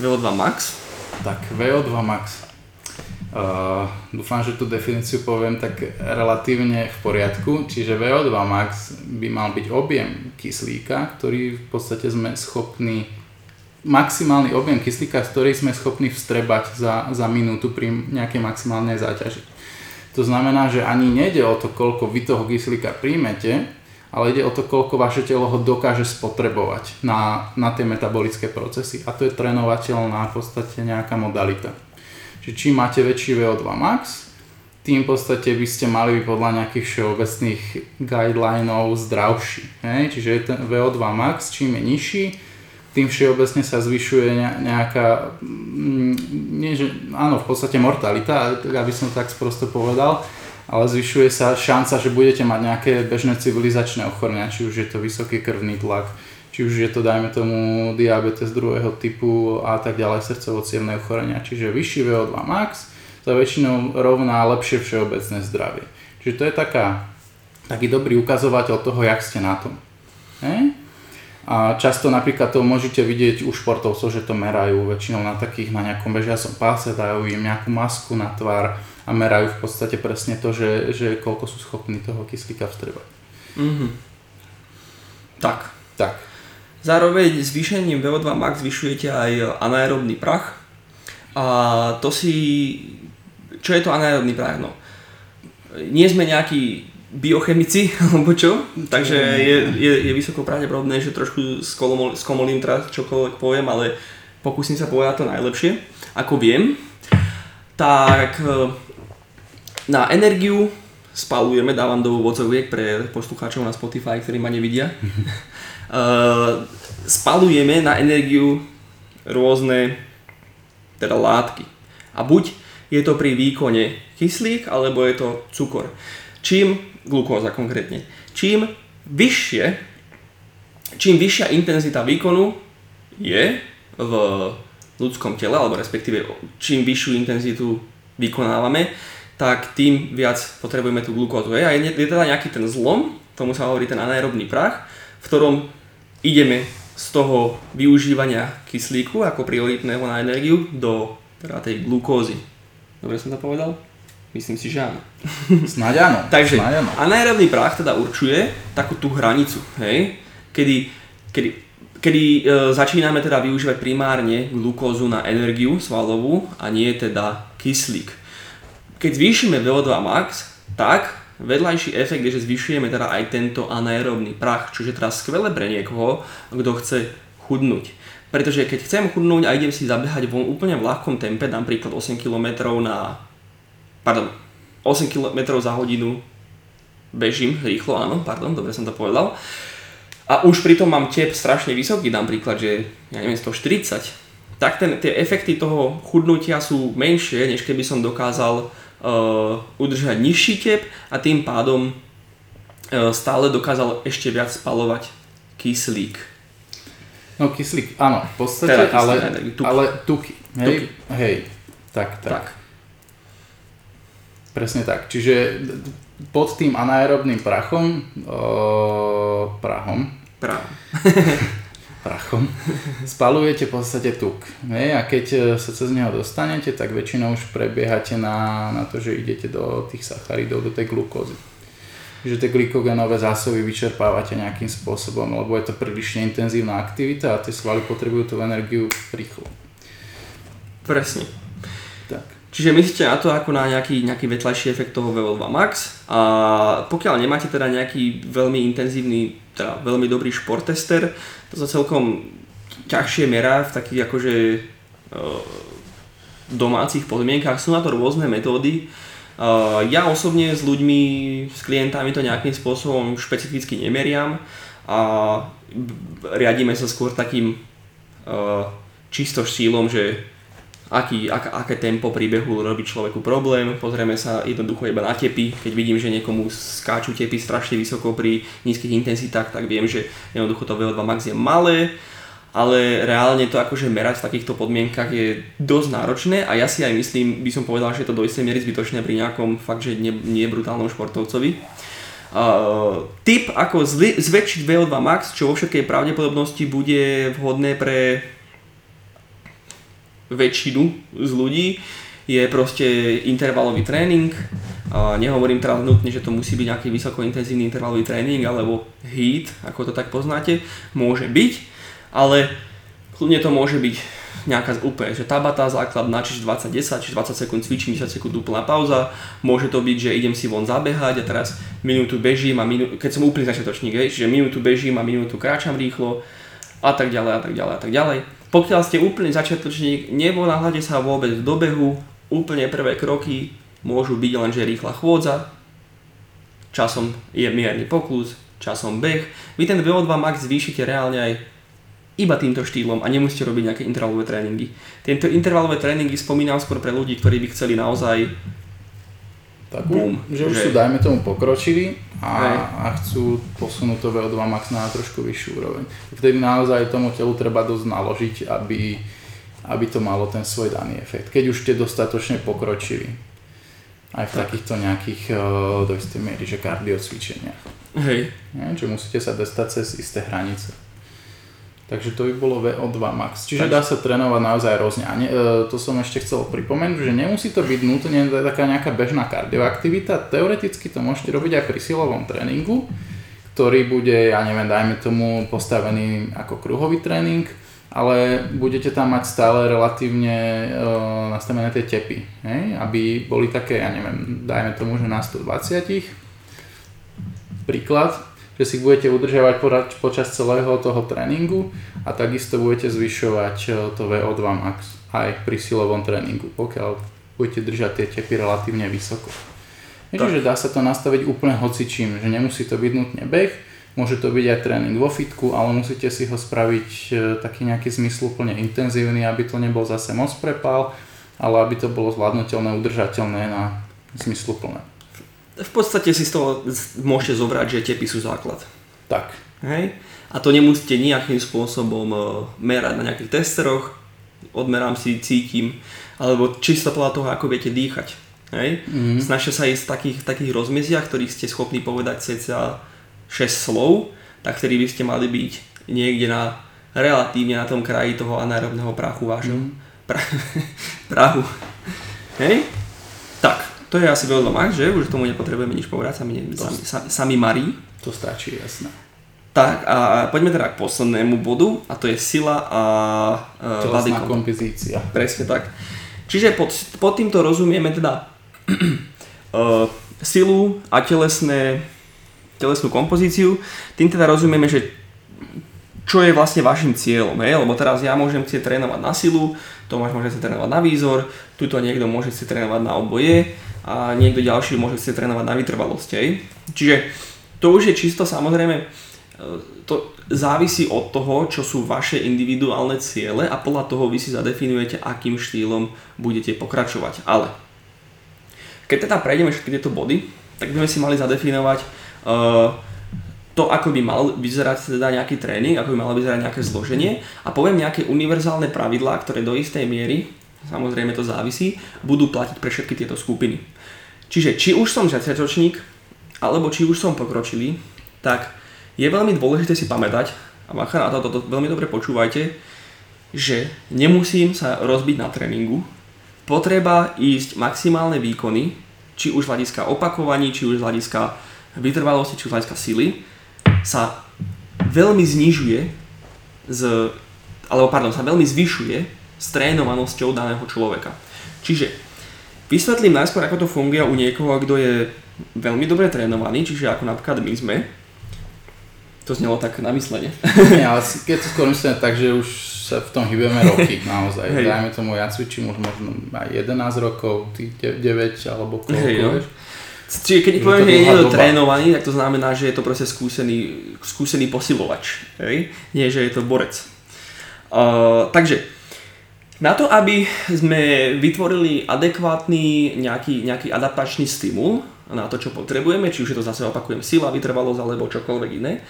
VO2 Max. Tak, VO2 Max. Uh, dúfam, že tú definíciu poviem tak relatívne v poriadku. Čiže VO2 max by mal byť objem kyslíka, ktorý v podstate sme schopní maximálny objem kyslíka, ktorý sme schopní vstrebať za, za minútu pri nejakej maximálnej záťaži. To znamená, že ani nejde o to, koľko vy toho kyslíka príjmete, ale ide o to, koľko vaše telo ho dokáže spotrebovať na, na tie metabolické procesy. A to je trénovateľná v podstate nejaká modalita. Čiže čím máte väčší VO2 max, tým v podstate by ste mali byť podľa nejakých všeobecných guidelinov zdravší. Hej? Čiže ten VO2 max, čím je nižší, tým všeobecne sa zvyšuje nejaká, mm, nie že, áno, v podstate mortalita, aby som tak sprosto povedal, ale zvyšuje sa šanca, že budete mať nejaké bežné civilizačné ochorenia, či už je to vysoký krvný tlak, či už je to, dajme tomu, diabetes druhého typu a tak ďalej, srdcovo ochorenia. Čiže vyšší VO2 max sa väčšinou rovná lepšie všeobecné zdravie. Čiže to je taká, taký dobrý ukazovateľ toho, jak ste na tom. Hej? A často napríklad to môžete vidieť u športovcov, že to merajú väčšinou na takých, na nejakom bežiacom páse, dajú im nejakú masku na tvár a merajú v podstate presne to, že, že koľko sú schopní toho kyslíka vstrebať. Mm-hmm. Tak. Tak. Zároveň zvýšením VO2 max zvyšujete aj anaerobný prach. A to si... Čo je to anaerobný prach? No, nie sme nejakí biochemici, alebo čo, takže je, je, je vysoko pravdepodobné, že trošku skomolím, skomolím teraz čokoľvek poviem, ale pokúsim sa povedať to najlepšie, ako viem. Tak e, na energiu spalujeme, dávam do úvodzoviek pre poslucháčov na Spotify, ktorí ma nevidia. uh, spalujeme na energiu rôzne teda látky. A buď je to pri výkone kyslík, alebo je to cukor. Čím glukóza konkrétne. Čím vyššie, čím vyššia intenzita výkonu je v ľudskom tele, alebo respektíve čím vyššiu intenzitu vykonávame, tak tým viac potrebujeme tú glukózu. A je, je teda nejaký ten zlom, tomu sa hovorí ten anaerobný prach, v ktorom ideme z toho využívania kyslíku ako prioritného na energiu do teda tej glukózy. Dobre som to povedal? Myslím si, že áno. Snáď áno. Takže Snáď áno. anaerobný prach teda určuje takú tú hranicu, hej, kedy, kedy, kedy e, začíname teda využívať primárne glukózu na energiu svalovú a nie teda kyslík. Keď zvýšime VO2 max, tak vedľajší efekt je, že zvyšujeme teda aj tento anaerobný prach, čo je teda skvelé pre niekoho, kto chce chudnúť. Pretože keď chcem chudnúť a idem si zabehať vo úplne v ľahkom tempe, napríklad 8 km na pardon, 8 km za hodinu bežím rýchlo, áno, pardon, dobre som to povedal. A už pritom mám tep strašne vysoký, dám príklad, že ja neviem, 140, tak ten, tie efekty toho chudnutia sú menšie, než keby som dokázal uh, udržať nižší tep a tým pádom uh, stále dokázal ešte viac spalovať kyslík. No kyslík, áno, v podstate, teda ale, tuky. ale tuky. Hej, tuky. hej, tak, tak. tak. Presne tak. Čiže pod tým anaerobným prachom, o, prahom, prahom. prachom, spalujete v podstate tuk. Hej? A keď e, sa cez neho dostanete, tak väčšinou už prebiehate na, na to, že idete do tých sacharidov, do tej glukózy. Že tie glykogenové zásoby vyčerpávate nejakým spôsobom, lebo je to prílišne intenzívna aktivita a tie svaly potrebujú tú energiu rýchlo. Presne. Čiže myslíte na to ako na nejaký, nejaký vetlajší efekt toho VO2 Max a pokiaľ nemáte teda nejaký veľmi intenzívny, teda veľmi dobrý športester, to sa celkom ťažšie merá v takých akože e, domácich podmienkach. Sú na to rôzne metódy. E, ja osobne s ľuďmi, s klientami to nejakým spôsobom špecificky nemeriam a riadíme sa skôr takým e, čisto štýlom, že aký, ak, aké tempo príbehu robí človeku problém. Pozrieme sa jednoducho iba na tepy. Keď vidím, že niekomu skáču tepy strašne vysoko pri nízkych intenzitách, tak viem, že jednoducho to VO2 max je malé, ale reálne to akože merať v takýchto podmienkach je dosť náročné a ja si aj myslím, by som povedal, že je to do istej miery zbytočné pri nejakom fakt, že nie, nie brutálnom športovcovi. Uh, tip ako zli, zväčšiť VO2 max, čo vo všetkej pravdepodobnosti bude vhodné pre väčšinu z ľudí, je proste intervalový tréning. A nehovorím teraz nutne, že to musí byť nejaký vysokointenzívny intervalový tréning alebo HEAT, ako to tak poznáte. Môže byť, ale kľudne to môže byť nejaká úplne, že tabata základná, čiže 20-10, čiže 20 sekúnd cvičím, 10 sekúnd úplná pauza. Môže to byť, že idem si von zabehať a teraz minútu bežím a minútu, keď som úplný začiatočník, hej, čiže minútu bežím a minútu kráčam rýchlo a tak ďalej a tak ďalej a tak ďalej. Pokiaľ ste úplný začiatočník, neponáhľate sa vôbec v dobehu, úplne prvé kroky môžu byť len, že rýchla chôdza, časom je mierny poklus, časom beh. Vy ten VO2 max zvýšite reálne aj iba týmto štýlom a nemusíte robiť nejaké intervalové tréningy. Tieto intervalové tréningy spomínam skôr pre ľudí, ktorí by chceli naozaj tak, boom, že už že... sú, dajme tomu, pokročili a, a chcú posunúť to VO2 max na trošku vyššiu úroveň. Vtedy naozaj tomu telu treba dosť naložiť, aby, aby to malo ten svoj daný efekt. Keď už ste dostatočne pokročili. Aj v tak. takýchto nejakých, uh, do istej miery, že kardio cvičenia. Hej. Nie, že musíte sa dostať cez isté hranice. Takže to by bolo VO2 max. Čiže dá sa trénovať naozaj rôzne. A ne, e, to som ešte chcel pripomenúť, že nemusí to byť nutne taká nejaká bežná kardioaktivita. Teoreticky to môžete robiť aj pri silovom tréningu, ktorý bude, ja neviem, dajme tomu postavený ako kruhový tréning, ale budete tam mať stále relatívne e, nastavené tie tepy, hej? aby boli také, ja neviem, dajme tomu, že na 120 príklad, že si budete udržiavať počas celého toho tréningu a takisto budete zvyšovať eh, to VO2 max aj pri silovom tréningu, pokiaľ budete držať tie tepy relatívne vysoko. Čiže dá sa to nastaviť úplne hocičím, že nemusí to byť nutne beh, môže to byť aj tréning vo fitku, ale musíte si ho spraviť eh, taký nejaký zmysluplne intenzívny, aby to nebol zase moc prepál, ale aby to bolo zvládnutelné, udržateľné na zmysluplné v podstate si z toho môžete zobrať, že tepy sú základ. Tak. Hej? A to nemusíte nejakým spôsobom e, merať na nejakých testeroch, odmerám si, cítim, alebo čisto podľa toho, ako viete dýchať. Hej? Mm. Snažte sa ísť v takých, takých rozmeziach, ktorých ste schopní povedať cca 6 slov, tak vtedy by ste mali byť niekde na relatívne na tom kraji toho anaerobného prachu vášho. Mm. Pra, prahu. Hej? Tak. To je asi veľmi max, že? Už tomu nepotrebujeme nič povedať, sami, sami, sami, sami marí. To stačí, jasné. Tak a poďme teda k poslednému bodu a to je sila a uh, Telesná kompozícia. Presne tak. Čiže pod, pod týmto rozumieme teda uh, silu a telesné, telesnú kompozíciu. Tým teda rozumieme, že čo je vlastne vašim cieľom, hej? lebo teraz ja môžem chcieť trénovať na silu, Tomáš môže chcieť trénovať na výzor, tuto niekto môže chcieť trénovať na oboje a niekto ďalší môže chcieť trénovať na vytrvalosť. Hej. Čiže to už je čisto samozrejme, e, to závisí od toho, čo sú vaše individuálne ciele a podľa toho vy si zadefinujete, akým štýlom budete pokračovať. Ale keď teda prejdeme všetky tieto body, tak by sme si mali zadefinovať uh, to, ako by mal vyzerať teda nejaký tréning, ako by malo vyzerať nejaké zloženie a poviem nejaké univerzálne pravidlá, ktoré do istej miery samozrejme to závisí, budú platiť pre všetky tieto skupiny. Čiže či už som začiatočník, alebo či už som pokročilý, tak je veľmi dôležité si pamätať, a bacha na to, toto veľmi dobre počúvajte, že nemusím sa rozbiť na tréningu, potreba ísť maximálne výkony, či už z hľadiska opakovaní, či už z hľadiska vytrvalosti, či už z hľadiska sily, sa veľmi znižuje z, alebo pardon, sa veľmi zvyšuje s trénovanosťou daného človeka. Čiže vysvetlím najskôr, ako to funguje u niekoho, kto je veľmi dobre trénovaný, čiže ako napríklad my sme. To znelo tak na myslenie. Nie, ale keď to skôr myslím tak, že už sa v tom hýbeme roky naozaj. Hej. Dajme tomu, ja cvičím už možno aj 11 rokov, ty 9 alebo koľko, Hej, no. Čiže keď poviem, že je niekto trénovaný, tak to znamená, že je to proste skúsený, skúsený posilovač. Hej? Nie, že je to borec. Uh, takže, na to, aby sme vytvorili adekvátny nejaký, nejaký adaptačný stimul na to, čo potrebujeme, či už je to zase opakujem sila, vytrvalosť alebo čokoľvek iné,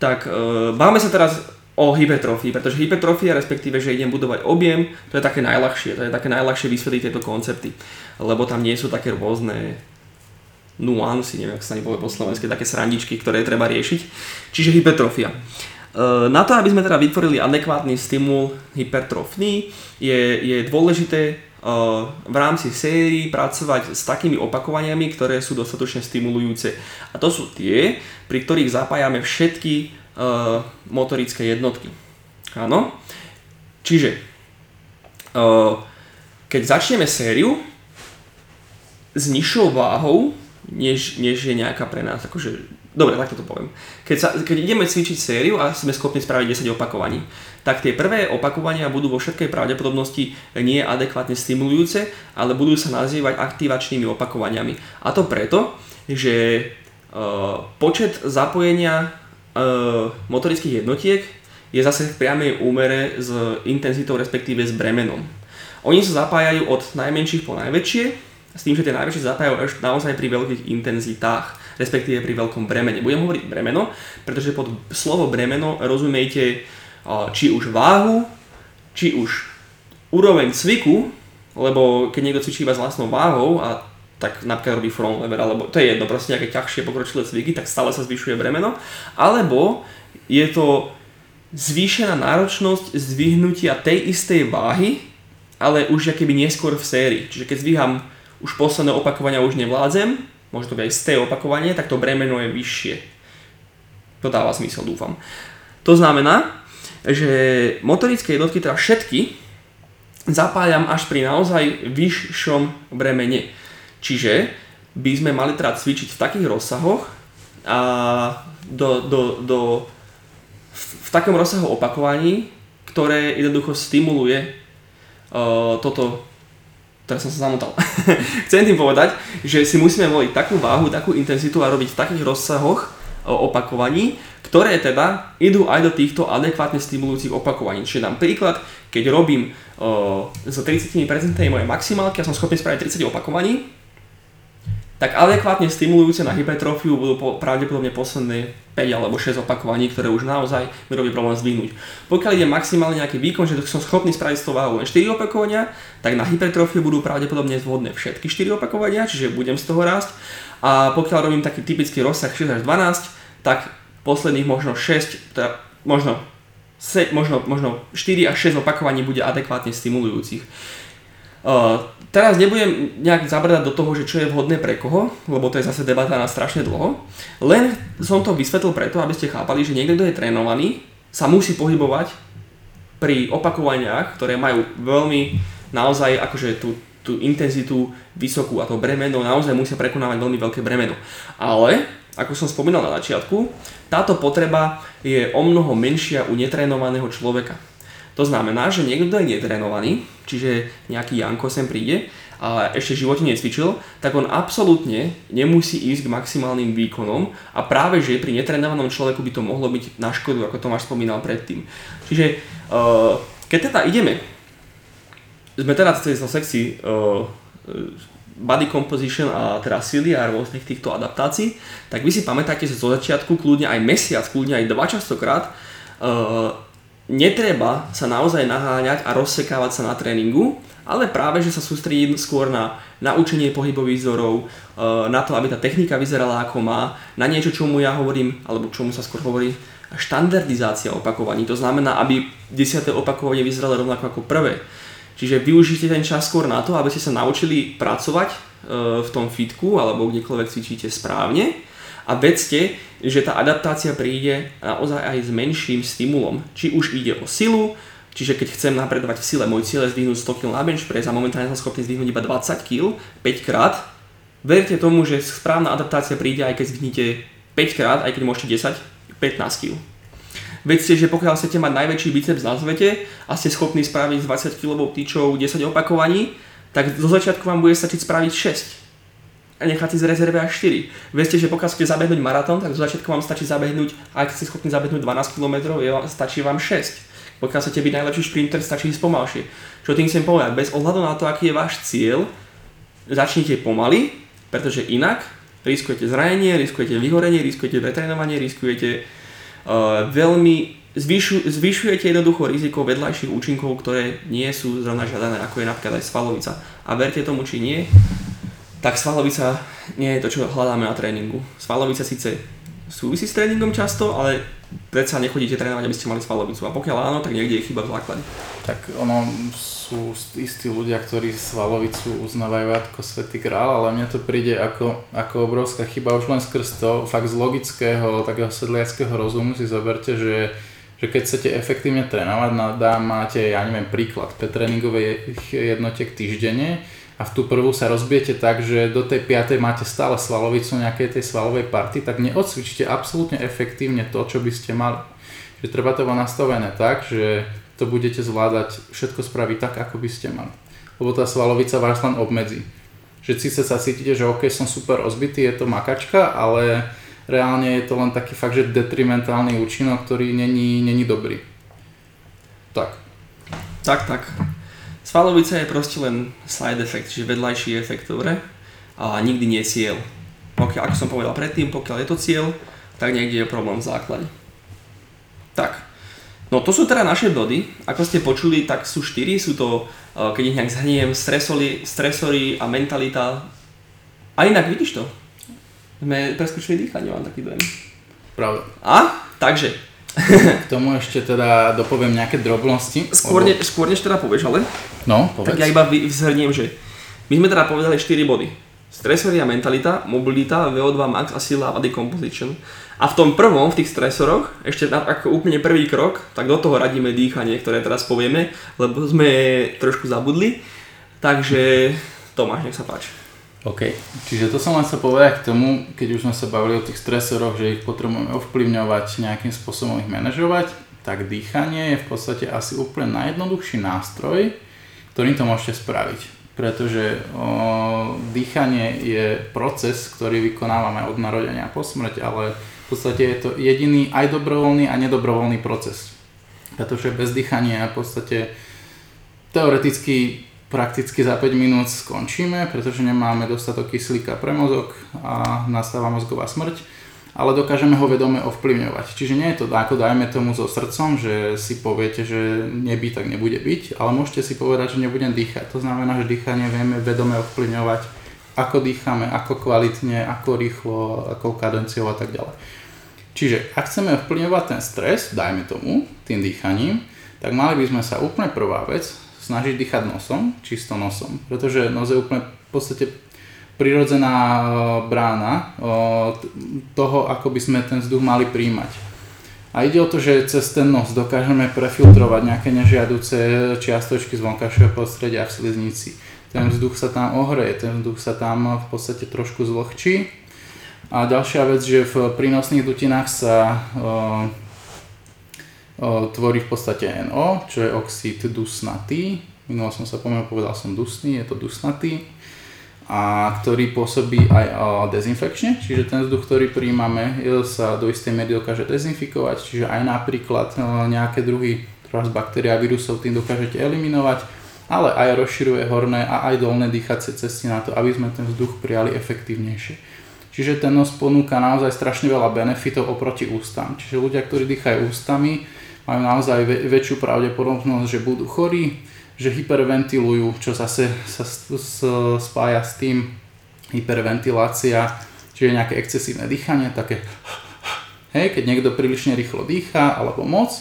tak e, máme sa teraz o hypertrofii, pretože hypertrofia, respektíve, že idem budovať objem, to je také najľahšie, to je také najľahšie vysvetliť tieto koncepty, lebo tam nie sú také rôzne nuancy, neviem, ako sa ani po slovensky, také srandičky, ktoré treba riešiť. Čiže hypertrofia. E, na to, aby sme teda vytvorili adekvátny stimul hypertrofný, je, je dôležité v rámci sérií pracovať s takými opakovaniami, ktoré sú dostatočne stimulujúce. A to sú tie, pri ktorých zapájame všetky uh, motorické jednotky. Áno. Čiže, keď začneme sériu s nižšou váhou, než, než je nejaká pre nás akože Dobre, takto to poviem. Keď, sa, keď ideme cvičiť sériu a sme schopní spraviť 10 opakovaní, tak tie prvé opakovania budú vo všetkej pravdepodobnosti nie adekvátne stimulujúce, ale budú sa nazývať aktivačnými opakovaniami. A to preto, že uh, počet zapojenia uh, motorických jednotiek je zase v priamej úmere s intenzitou, respektíve s bremenom. Oni sa zapájajú od najmenších po najväčšie, s tým, že tie najväčšie zapájajú až naozaj pri veľkých intenzitách respektíve pri veľkom bremene. Budem hovoriť bremeno, pretože pod slovo bremeno rozumiete či už váhu, či už úroveň cviku, lebo keď niekto cvičí iba s vlastnou váhou a tak napríklad robí front lever, alebo to je jedno, proste nejaké ťažšie pokročilé cviky, tak stále sa zvyšuje bremeno, alebo je to zvýšená náročnosť zdvihnutia tej istej váhy, ale už keby neskôr v sérii. Čiže keď zdvíham už posledné opakovania už nevládzem, môže to byť aj z opakovanie, tak to bremeno je vyššie. To dáva zmysel, dúfam. To znamená, že motorické jednotky, teda všetky, zapájam až pri naozaj vyššom bremene. Čiže by sme mali teda cvičiť v takých rozsahoch a do, do, do, v, v takom rozsahu opakovaní, ktoré jednoducho stimuluje uh, toto teraz som sa zamotal. Chcem tým povedať, že si musíme voliť takú váhu, takú intenzitu a robiť v takých rozsahoch opakovaní, ktoré teda idú aj do týchto adekvátne stimulujúcich opakovaní. Čiže dám príklad, keď robím uh, s 30% moje maximálky a som schopný spraviť 30 opakovaní, tak adekvátne stimulujúce na hypertrofiu budú po, pravdepodobne posledné 5 alebo 6 opakovaní, ktoré už naozaj mi robí problém zdvihnúť. Pokiaľ ide maximálne nejaký výkon, že som schopný spraviť z toho váhu len 4 opakovania, tak na hypertrofiu budú pravdepodobne zvodné všetky 4 opakovania, čiže budem z toho rásť. A pokiaľ robím taký typický rozsah 6 až 12, tak posledných možno 6, teda možno, se, možno, možno 4 až 6 opakovaní bude adekvátne stimulujúcich. Teraz nebudem nejak zabrdať do toho, že čo je vhodné pre koho, lebo to je zase debata na strašne dlho. Len som to vysvetlil preto, aby ste chápali, že niekto, kto je trénovaný, sa musí pohybovať pri opakovaniach, ktoré majú veľmi naozaj akože tú, tú intenzitu vysokú a to bremeno naozaj musia prekonávať veľmi veľké bremeno. Ale, ako som spomínal na začiatku, táto potreba je o mnoho menšia u netrénovaného človeka. To znamená, že niekto, kto je netrenovaný, čiže nejaký Janko sem príde a ešte v živote necvičil, tak on absolútne nemusí ísť k maximálnym výkonom a práve že pri netrenovanom človeku by to mohlo byť na škodu, ako Tomáš spomínal predtým. Čiže uh, keď teda ideme, sme teda v tejto sekcii uh, body composition a teda sily a rôznych týchto adaptácií, tak vy si pamätáte, že zo začiatku, kľudne aj mesiac, kľudne aj dva častokrát, uh, netreba sa naozaj naháňať a rozsekávať sa na tréningu, ale práve, že sa sústredím skôr na naučenie pohybových vzorov, e, na to, aby tá technika vyzerala ako má, na niečo, čomu ja hovorím, alebo čomu sa skôr hovorí, štandardizácia opakovaní. To znamená, aby 10. opakovanie vyzeralo rovnako ako prvé. Čiže využite ten čas skôr na to, aby ste sa naučili pracovať e, v tom fitku alebo kdekoľvek cvičíte správne a vedzte, že tá adaptácia príde naozaj aj s menším stimulom. Či už ide o silu, čiže keď chcem napredovať v sile, môj cieľ je zdvihnúť 100 kg na bench press a momentálne som schopný zdvihnúť iba 20 kg 5 krát, verte tomu, že správna adaptácia príde aj keď zdvihnete 5 krát, aj keď môžete 10, 15 kg. Vedzte, že pokiaľ chcete mať najväčší biceps na svete a ste schopní spraviť s 20 kg tyčou 10 opakovaní, tak zo začiatku vám bude stačiť spraviť 6 a nechať si z rezervy až 4. Viete, že pokiaľ chcete zabehnúť maratón, tak zo začiatku vám stačí zabehnúť, ak ste schopní zabehnúť 12 km, je, stačí vám 6. Pokiaľ chcete byť najlepší šprinter, stačí ísť pomalšie. Čo tým chcem povedať? Bez ohľadu na to, aký je váš cieľ, začnite pomaly, pretože inak riskujete zranenie, riskujete vyhorenie, riskujete pretrénovanie, riskujete uh, veľmi zvyšu, zvyšujete jednoducho riziko vedľajších účinkov, ktoré nie sú zrovna žiadané, ako je napríklad aj svalovica. A verte tomu, či nie, tak svalovica nie je to, čo hľadáme na tréningu. Svalovica síce súvisí s tréningom často, ale predsa nechodíte trénovať, aby ste mali svalovicu. A pokiaľ áno, tak niekde je chyba v základe. Tak ono sú istí ľudia, ktorí svalovicu uznávajú ako svetý král, ale mne to príde ako, ako obrovská chyba už len skrz to, fakt z logického, takého sedliackého rozumu si zoberte, že že keď chcete efektívne trénovať, dá, máte, ja neviem, príklad, 5 tréningových jednotiek týždenne a v tú prvú sa rozbijete tak, že do tej 5. máte stále svalovicu nejakej tej svalovej party, tak neodcvičte absolútne efektívne to, čo by ste mali. Že treba to nastavené tak, že to budete zvládať všetko spraviť tak, ako by ste mali. Lebo tá svalovica vás len obmedzí. Že síce sa cítite, že OK, som super rozbitý, je to makačka, ale reálne je to len taký fakt, že detrimentálny účinok, ktorý není, není dobrý. Tak. Tak, tak. Svalovica je proste len side effect, čiže vedľajší efekt, dobre? A nikdy nie cieľ. Pokiaľ, ako som povedal predtým, pokiaľ je to cieľ, tak niekde je problém v základe. Tak, No to sú teda naše body. Ako ste počuli, tak sú štyri. Sú to, eh, keď ich nejak zhrniem, stresory, stresory a mentalita. A inak vidíš to? Sme preskočili dýchanie, mám taký dojem. Pravda. A? Takže. K tomu ešte teda dopoviem nejaké drobnosti. Skôr, lebo... ne, skôr než teda povieš, ale? No, povedz. Tak ja iba vzhrniem, že my sme teda povedali 4 body. Stresory a mentalita, mobilita, VO2 max a sila a decomposition. A v tom prvom, v tých stresoroch, ešte ako úplne prvý krok, tak do toho radíme dýchanie, ktoré teraz povieme, lebo sme trošku zabudli. Takže Tomáš, nech sa páči. OK, čiže to som len chcel povedať k tomu, keď už sme sa bavili o tých stresoroch, že ich potrebujeme ovplyvňovať, nejakým spôsobom ich manažovať, tak dýchanie je v podstate asi úplne najjednoduchší nástroj, ktorým to môžete spraviť pretože o, dýchanie je proces, ktorý vykonávame od narodenia po smrť, ale v podstate je to jediný aj dobrovoľný a nedobrovoľný proces. Pretože bez dýchania v podstate teoreticky prakticky za 5 minút skončíme, pretože nemáme dostatok kyslíka pre mozog a nastáva mozgová smrť, ale dokážeme ho vedome ovplyvňovať. Čiže nie je to ako dajme tomu so srdcom, že si poviete, že nebyť, tak nebude byť, ale môžete si povedať, že nebudem dýchať. To znamená, že dýchanie vieme vedome ovplyvňovať ako dýchame, ako kvalitne, ako rýchlo, ako kadenciou a tak ďalej. Čiže ak chceme vplyvňovať ten stres, dajme tomu, tým dýchaním, tak mali by sme sa úplne prvá vec snažiť dýchať nosom, čisto nosom, pretože nos je úplne v podstate prirodzená e, brána e, toho, ako by sme ten vzduch mali príjmať. A ide o to, že cez ten nos dokážeme prefiltrovať nejaké nežiaduce čiastočky z vonkajšieho prostredia v sliznici ten vzduch sa tam ohreje, ten vzduch sa tam v podstate trošku zlohčí. A ďalšia vec, že v prínosných dutinách sa o, tvorí v podstate NO, čo je oxid dusnatý. Minulo som sa pomýlil, povedal som dusný, je to dusnatý. A ktorý pôsobí aj dezinfekčne, čiže ten vzduch, ktorý príjmame, sa do istej miery dokáže dezinfikovať, čiže aj napríklad nejaké druhy z baktéria a vírusov tým dokážete eliminovať ale aj rozširuje horné a aj dolné dýchacie cesty na to, aby sme ten vzduch prijali efektívnejšie. Čiže ten nos ponúka naozaj strašne veľa benefitov oproti ústam. Čiže ľudia, ktorí dýchajú ústami, majú naozaj väčšiu pravdepodobnosť, že budú chorí, že hyperventilujú, čo zase sa spája s tým hyperventilácia, čiže nejaké excesívne dýchanie, také hej, keď niekto prílišne rýchlo dýcha alebo moc,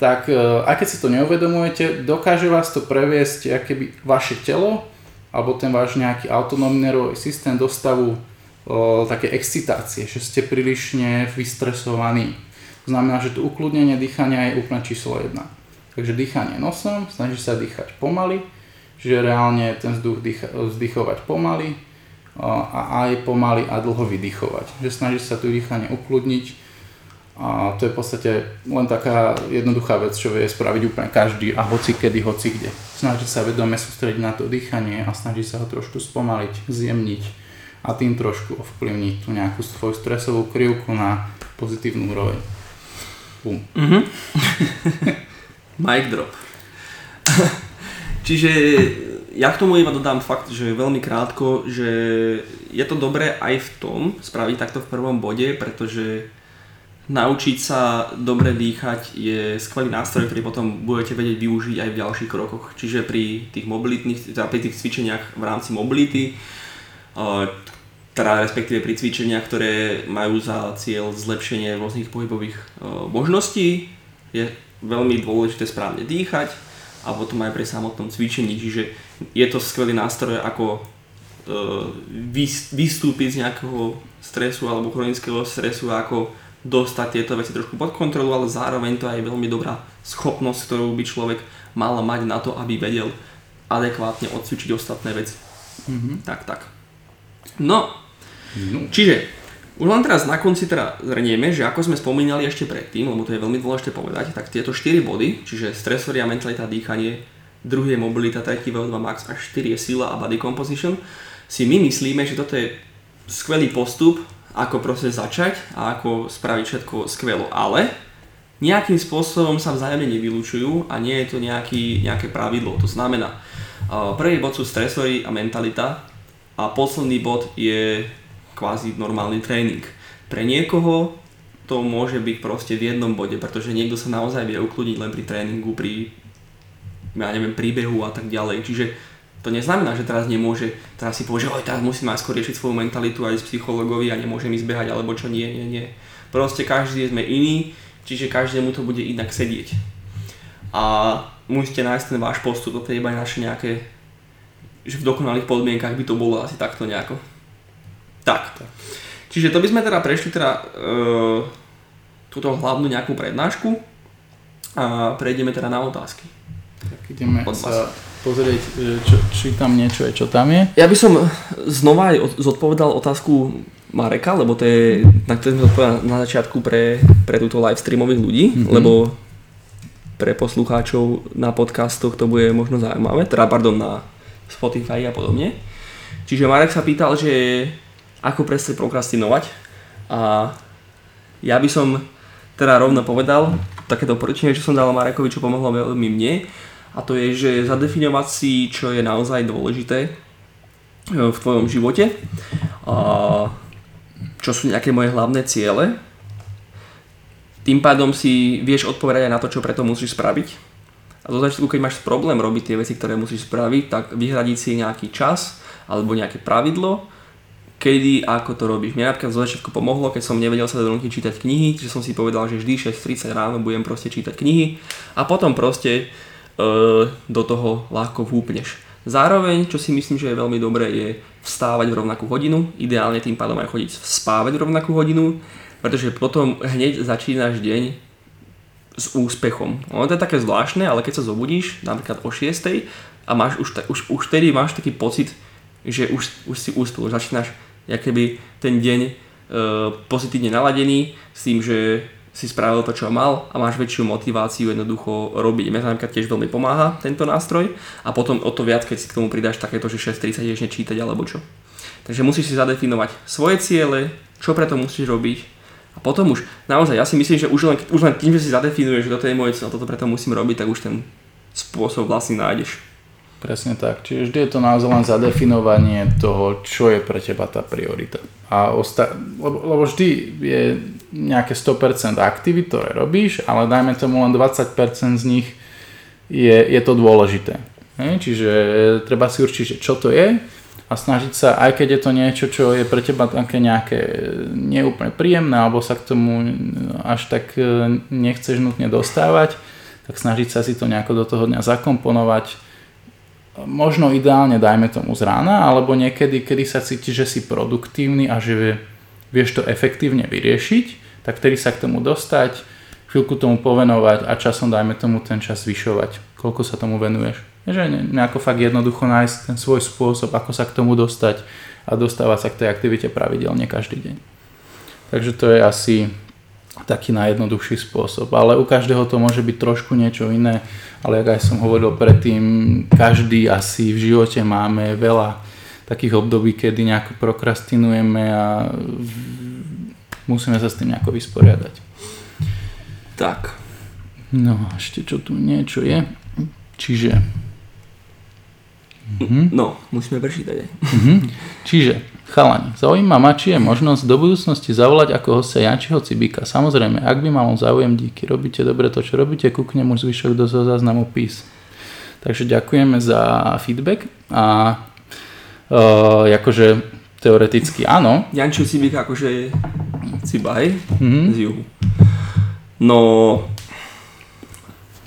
tak e, aj keď si to neuvedomujete, dokáže vás to previesť keby vaše telo alebo ten váš nejaký autonómny nervový systém do stavu o, také excitácie, že ste prílišne vystresovaní. To znamená, že to ukludnenie dýchania je úplne číslo 1. Takže dýchanie nosom, snaží sa dýchať pomaly, že reálne ten vzduch dýcha, vzdychovať pomaly a aj pomaly a dlho vydychovať. Že snaží sa tu dýchanie ukludniť, a to je v podstate len taká jednoduchá vec, čo vie spraviť úplne každý a hoci kedy, hoci kde. Snaží sa vedome sústrediť na to dýchanie a snaží sa ho trošku spomaliť, zjemniť a tým trošku ovplyvniť tú nejakú svoju stresovú krivku na pozitívnu úroveň. Bum. Mm-hmm. Mic drop. Čiže ja k tomu iba dodám fakt, že veľmi krátko, že je to dobré aj v tom spraviť takto v prvom bode, pretože naučiť sa dobre dýchať je skvelý nástroj, ktorý potom budete vedieť využiť aj v ďalších krokoch. Čiže pri tých mobilitných, teda pri tých cvičeniach v rámci mobility, teda respektíve pri cvičeniach, ktoré majú za cieľ zlepšenie rôznych pohybových e, možností, je veľmi dôležité správne dýchať a potom aj pri samotnom cvičení, čiže je to skvelý nástroj ako e, vystúpiť z nejakého stresu alebo chronického stresu ako dostať tieto veci trošku pod kontrolu, ale zároveň to je aj veľmi dobrá schopnosť, ktorú by človek mal mať na to, aby vedel adekvátne odcvičiť ostatné veci. Mm-hmm. Tak, tak. No, no, čiže už len teraz na konci teda zrnieme, že ako sme spomínali ešte predtým, lebo to je veľmi dôležité povedať, tak tieto 4 body, čiže stresoria, mentalita, dýchanie, druhý je mobilita, tretí VO2 max a 4 je sila a body composition, si my myslíme, že toto je skvelý postup, ako proste začať a ako spraviť všetko skvelo, ale nejakým spôsobom sa vzájomne nevylučujú a nie je to nejaký, nejaké pravidlo. To znamená, prvý bod sú stresory a mentalita, a posledný bod je kvázi normálny tréning. Pre niekoho to môže byť proste v jednom bode, pretože niekto sa naozaj vie ukludniť len pri tréningu, pri ja neviem, príbehu a tak ďalej. Čiže to neznamená, že teraz nemôže, teraz si povie, že oj, teraz musím aj skôr riešiť svoju mentalitu aj s psychologovi a nemôžem ísť behať, alebo čo nie, nie, nie. Proste každý sme iný, čiže každému to bude inak sedieť. A musíte nájsť ten váš postup, to je iba naše nejaké že v dokonalých podmienkach by to bolo asi takto nejako. Tak. tak. Čiže to by sme teda prešli teda e, túto hlavnú nejakú prednášku a prejdeme teda na otázky. Tak ideme sa pozrieť, e, čo, či tam niečo je, čo tam je. Ja by som znova aj zodpovedal otázku Mareka, lebo to je, na ktoré sme zodpovedali na začiatku pre, pre túto live streamových ľudí, mm-hmm. lebo pre poslucháčov na podcastoch to bude možno zaujímavé, teda pardon, na Spotify a podobne. Čiže Marek sa pýtal, že ako presne prokrastinovať a ja by som teda rovno povedal také doporučenie, čo som dal Marekovi, čo pomohlo veľmi mne a to je, že zadefinovať si, čo je naozaj dôležité e, v tvojom živote a čo sú nejaké moje hlavné ciele. Tým pádom si vieš odpovedať aj na to, čo preto musíš spraviť a zo začiatku, keď máš problém robiť tie veci, ktoré musíš spraviť, tak vyhradiť si nejaký čas alebo nejaké pravidlo, kedy a ako to robíš. Mne napríklad zo začiatku pomohlo, keď som nevedel sa donútiť čítať knihy, že som si povedal, že vždy 6.30 ráno budem proste čítať knihy a potom proste e, do toho ľahko vúpneš. Zároveň, čo si myslím, že je veľmi dobré, je vstávať v rovnakú hodinu, ideálne tým pádom aj chodiť spávať v rovnakú hodinu, pretože potom hneď začínaš deň s úspechom. Ono to je také zvláštne, ale keď sa zobudíš napríklad o 6 a máš už, už, už vtedy máš taký pocit, že už, už si úspel, už začínaš keby ten deň e, pozitívne naladený s tým, že si spravil to, čo mal a máš väčšiu motiváciu jednoducho robiť. Mňa napríklad tiež veľmi pomáha tento nástroj a potom o to viac, keď si k tomu pridáš takéto, že 6.30 ideš nečítať alebo čo. Takže musíš si zadefinovať svoje ciele, čo preto musíš robiť, a potom už, naozaj, ja si myslím, že už len, už len tým, že si zadefinuješ, že toto je moje cieľ, toto preto musím robiť, tak už ten spôsob vlastne nájdeš. Presne tak. Čiže vždy je to naozaj len zadefinovanie toho, čo je pre teba tá priorita. A osta- lebo, lebo vždy je nejaké 100% aktivít, ktoré robíš, ale dajme tomu len 20% z nich je, je to dôležité. Hej? Čiže treba si určiť, čo to je a snažiť sa, aj keď je to niečo, čo je pre teba také nejaké neúplne príjemné, alebo sa k tomu až tak e, nechceš nutne dostávať, tak snažiť sa si to nejako do toho dňa zakomponovať. Možno ideálne dajme tomu z rána, alebo niekedy, kedy sa cítiš, že si produktívny a že vieš to efektívne vyriešiť, tak vtedy sa k tomu dostať, chvíľku tomu povenovať a časom dajme tomu ten čas zvyšovať, koľko sa tomu venuješ. Že nejako fakt jednoducho nájsť ten svoj spôsob, ako sa k tomu dostať a dostávať sa k tej aktivite pravidelne každý deň. Takže to je asi taký najjednoduchší spôsob. Ale u každého to môže byť trošku niečo iné, ale ako aj som hovoril predtým, každý asi v živote máme veľa takých období, kedy nejako prokrastinujeme a musíme sa s tým nejako vysporiadať. Tak. No ešte čo tu niečo je. Čiže Mm-hmm. No, musíme prečítať aj. Mm-hmm. Čiže, chalani, zaujíma ma, či je možnosť do budúcnosti zavolať ako hostia Jančiho Cibika. Samozrejme, ak by mal záujem, díky, robíte dobre to, čo robíte, kúknem už zvyšok do záznamu pís. Takže ďakujeme za feedback a uh, akože teoreticky áno. Jančo Cibik akože Ciba, hej? Mhm. Z juhu. No,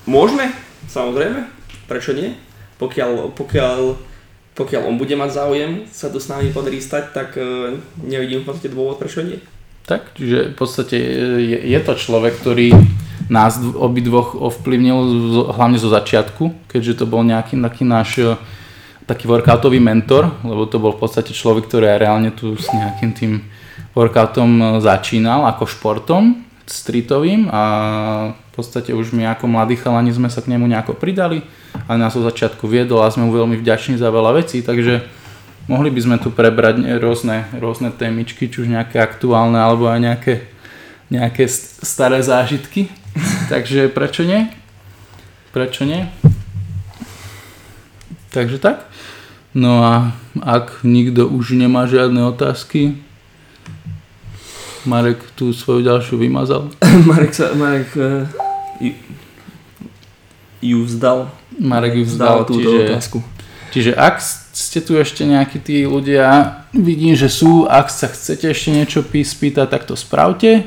môžeme, samozrejme, prečo nie? Pokiaľ, pokiaľ, pokiaľ on bude mať záujem sa tu s nami podarí stať, tak e, nevidím v podstate dôvod, prečo nie. Tak, čiže v podstate je, je to človek, ktorý nás dv- obidvoch ovplyvnil hlavne zo začiatku, keďže to bol nejaký taký náš e, taký workoutový mentor, lebo to bol v podstate človek, ktorý aj reálne tu s nejakým tým workoutom e, začínal ako športom streetovým a v podstate už my ako mladí chalani sme sa k nemu nejako pridali a nás od začiatku viedol a sme mu veľmi vďační za veľa vecí, takže mohli by sme tu prebrať rôzne, rôzne témičky, či už nejaké aktuálne alebo aj nejaké, nejaké st- staré zážitky. takže prečo nie? Prečo nie? Takže tak. No a ak nikto už nemá žiadne otázky, Marek tú svoju ďalšiu vymazal. Marek sa, Marek uh, ju, ju vzdal. Marek ju vzdal, túto čiže, otázku. čiže ak ste tu ešte nejakí tí ľudia, vidím, že sú, ak sa chcete ešte niečo spýtať, tak to spravte.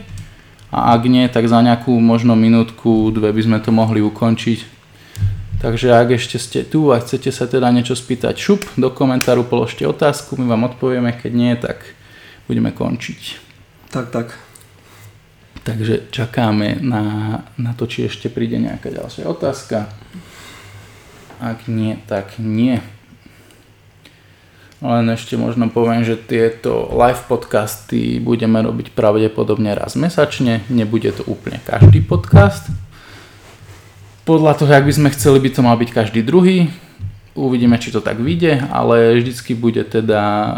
A ak nie, tak za nejakú možno minútku, dve by sme to mohli ukončiť. Takže ak ešte ste tu a chcete sa teda niečo spýtať, šup, do komentáru položte otázku, my vám odpovieme, keď nie, tak budeme končiť. Tak, tak. Takže čakáme na, na to, či ešte príde nejaká ďalšia otázka. Ak nie, tak nie. Len ešte možno poviem, že tieto live podcasty budeme robiť pravdepodobne raz mesačne. Nebude to úplne každý podcast. Podľa toho, ak by sme chceli, by to mal byť každý druhý. Uvidíme, či to tak vyjde, ale vždycky bude teda e,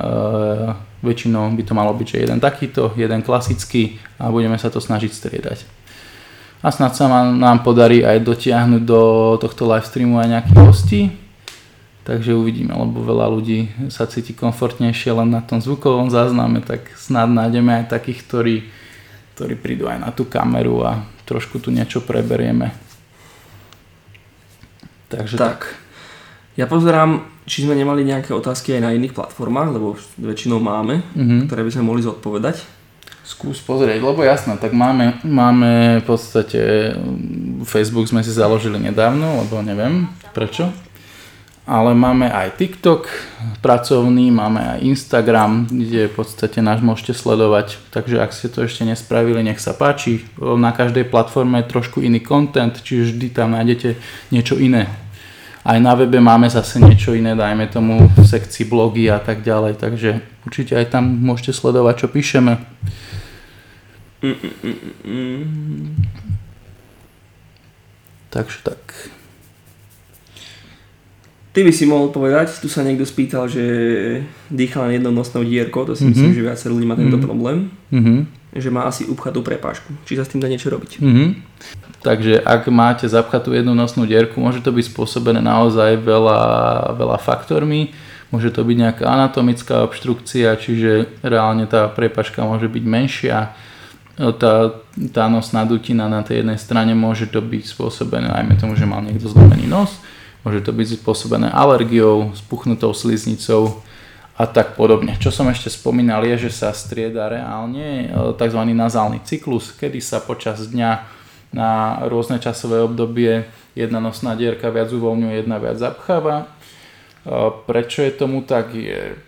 väčšinou by to malo byť, že jeden takýto, jeden klasický a budeme sa to snažiť striedať. A snad sa nám podarí aj dotiahnuť do tohto live streamu aj nejakých hostí. Takže uvidíme, lebo veľa ľudí sa cíti komfortnejšie len na tom zvukovom zázname, tak snad nájdeme aj takých, ktorí, ktorí prídu aj na tú kameru a trošku tu niečo preberieme. Takže tak. tak. Ja pozerám, či sme nemali nejaké otázky aj na iných platformách, lebo väčšinou máme, Mhm. ktoré by sme mohli zodpovedať. Skús pozrieť, lebo jasné, tak máme, máme v podstate, mm, Facebook sme si založili nedávno, lebo neviem prečo, ale máme aj TikTok pracovný, máme aj Instagram, kde v podstate nás môžete sledovať, takže ak ste to ešte nespravili, nech sa páči. Na každej platforme je trošku iný content, čiže vždy tam nájdete niečo iné. Aj na webe máme zase niečo iné, dajme tomu v sekcii blogy a tak ďalej, takže určite aj tam môžete sledovať, čo píšeme. Mm, mm, mm. Takže tak. Ty by si mohol povedať, tu sa niekto spýtal, že dýcha len jednou nosnou dierkou, to si Mhm. myslím, že viacej ľudí má tento Mhm. problém, Mhm. Že má asi upchatú prepážku. Či sa s tým dá niečo robiť? Mhm. Takže ak máte zapchatú jednu nosnú dierku, môže to byť spôsobené naozaj veľa, veľa faktormi. Môže to byť nejaká anatomická obštrukcia, čiže reálne tá prepaška môže byť menšia. Tá, tá nosná dutina na tej jednej strane môže to byť spôsobené, najmä tomu, že mal niekto zlomený nos. Môže to byť spôsobené alergiou, spuchnutou sliznicou a tak podobne. Čo som ešte spomínal je, že sa strieda reálne e, tzv. nazálny cyklus, kedy sa počas dňa na rôzne časové obdobie jedna nosná dierka viac uvoľňuje, jedna viac zapcháva. E, Prečo je tomu tak je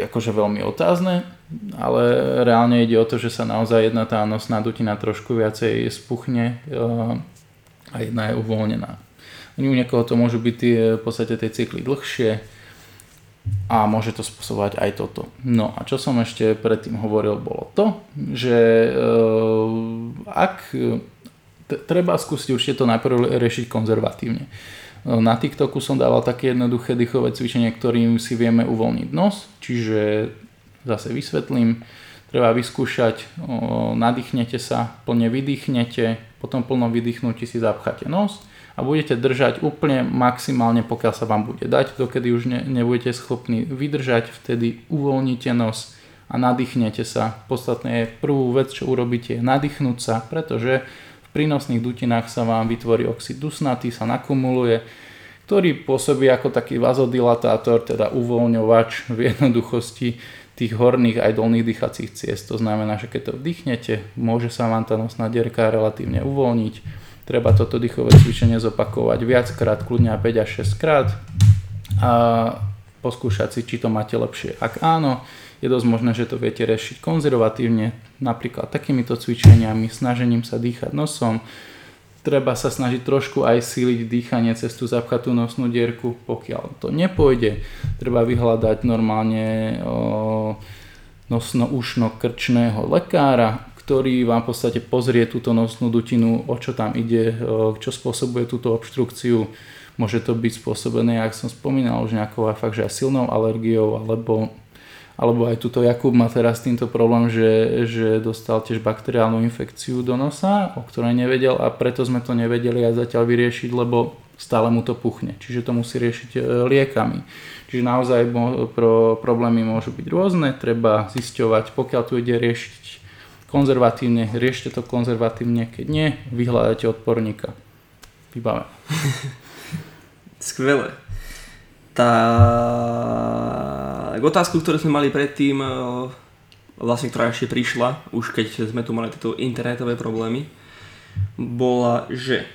akože veľmi otázne, ale reálne ide o to, že sa naozaj jedna tá nosná dutina trošku viacej spuchne e, a jedna je uvoľnená. U niekoho to môžu byť tie, v podstate tie cykly dlhšie a môže to spôsobovať aj toto. No a čo som ešte predtým hovoril bolo to, že e, ak t- treba skúsiť určite to najprv riešiť konzervatívne. Na TikToku som dával také jednoduché dýchové cvičenie, ktorým si vieme uvoľniť nos, čiže zase vysvetlím, treba vyskúšať, o, nadýchnete sa, plne vydýchnete, potom plno vydýchnutí si zapcháte nos a budete držať úplne maximálne, pokiaľ sa vám bude dať, dokedy už ne, nebudete schopní vydržať, vtedy uvoľnite nos a nadýchnete sa. Podstatné je prvú vec, čo urobíte, je nadýchnúť sa, pretože v prínosných dutinách sa vám vytvorí oxid dusnatý, sa nakumuluje, ktorý pôsobí ako taký vazodilatátor, teda uvoľňovač v jednoduchosti tých horných aj dolných dýchacích ciest. To znamená, že keď to vdychnete, môže sa vám tá nosná dierka relatívne uvoľniť. Treba toto dýchové cvičenie zopakovať viackrát, kľudne 5 až 6 krát a poskúšať si, či to máte lepšie. Ak áno, je dosť možné, že to viete riešiť konzervatívne, napríklad takýmito cvičeniami, snažením sa dýchať nosom, treba sa snažiť trošku aj síliť dýchanie cez tú zapchatú nosnú dierku, pokiaľ to nepôjde, treba vyhľadať normálne nosno-ušno-krčného lekára, ktorý vám v podstate pozrie túto nosnú dutinu, o čo tam ide, čo spôsobuje túto obštrukciu. Môže to byť spôsobené, ak som spomínal, už nejakou fakt, že aj silnou alergiou alebo alebo aj tuto Jakub má teraz týmto problém, že, že dostal tiež bakteriálnu infekciu do nosa, o ktorej nevedel a preto sme to nevedeli aj zatiaľ vyriešiť, lebo stále mu to puchne. Čiže to musí riešiť e, liekami. Čiže naozaj pro, problémy môžu byť rôzne, treba zisťovať, pokiaľ tu ide riešiť konzervatívne, riešte to konzervatívne, keď nie, vyhľadajte odporníka. Vybavené. Skvelé. Tak otázku, ktorú sme mali predtým, e, vlastne ktorá ešte prišla, už keď sme tu mali tieto internetové problémy, bola, že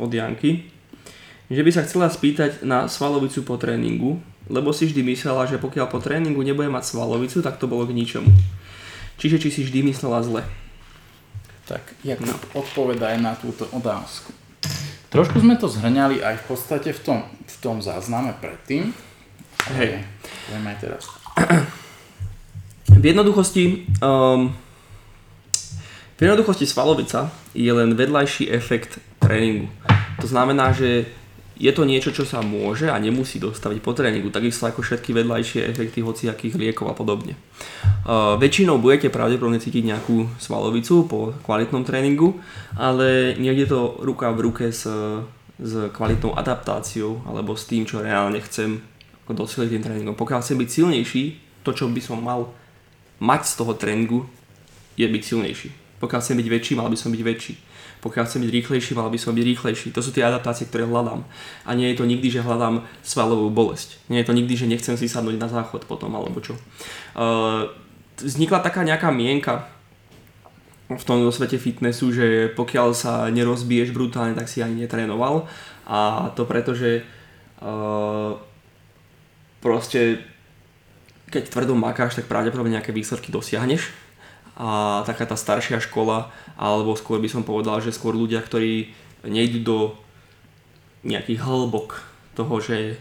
od Janky, že by sa chcela spýtať na svalovicu po tréningu, lebo si vždy myslela, že pokiaľ po tréningu nebude mať svalovicu, tak to bolo k ničomu. Čiže či si vždy myslela zle. Tak, jak no. odpovedaj na túto otázku. Trošku sme to zhrňali aj v podstate v tom, v tom zázname predtým, Hej. Budeme aj teraz. V jednoduchosti, um, v jednoduchosti svalovica je len vedľajší efekt tréningu. To znamená, že je to niečo, čo sa môže a nemusí dostaviť po tréningu, takisto ako všetky vedľajšie efekty hociakých liekov a podobne. Uh, väčšinou budete pravdepodobne cítiť nejakú svalovicu po kvalitnom tréningu, ale niekde to ruka v ruke s, s kvalitnou adaptáciou alebo s tým, čo reálne chcem ako dosiliť tým tréningom. Pokiaľ chcem byť silnejší, to čo by som mal mať z toho tréningu je byť silnejší. Pokiaľ chcem byť väčší, mal by som byť väčší. Pokiaľ chcem byť rýchlejší, mal by som byť rýchlejší. To sú tie adaptácie, ktoré hľadám. A nie je to nikdy, že hľadám svalovú bolesť. Nie je to nikdy, že nechcem si sadnúť na záchod potom, alebo čo. Uh, vznikla taká nejaká mienka v tom svete fitnessu, že pokiaľ sa nerozbiješ brutálne, tak si ani netrénoval. A to preto, že uh, proste keď tvrdo makáš, tak pravdepodobne nejaké výsledky dosiahneš. A taká tá staršia škola, alebo skôr by som povedal, že skôr ľudia, ktorí nejdú do nejakých hĺbok toho, že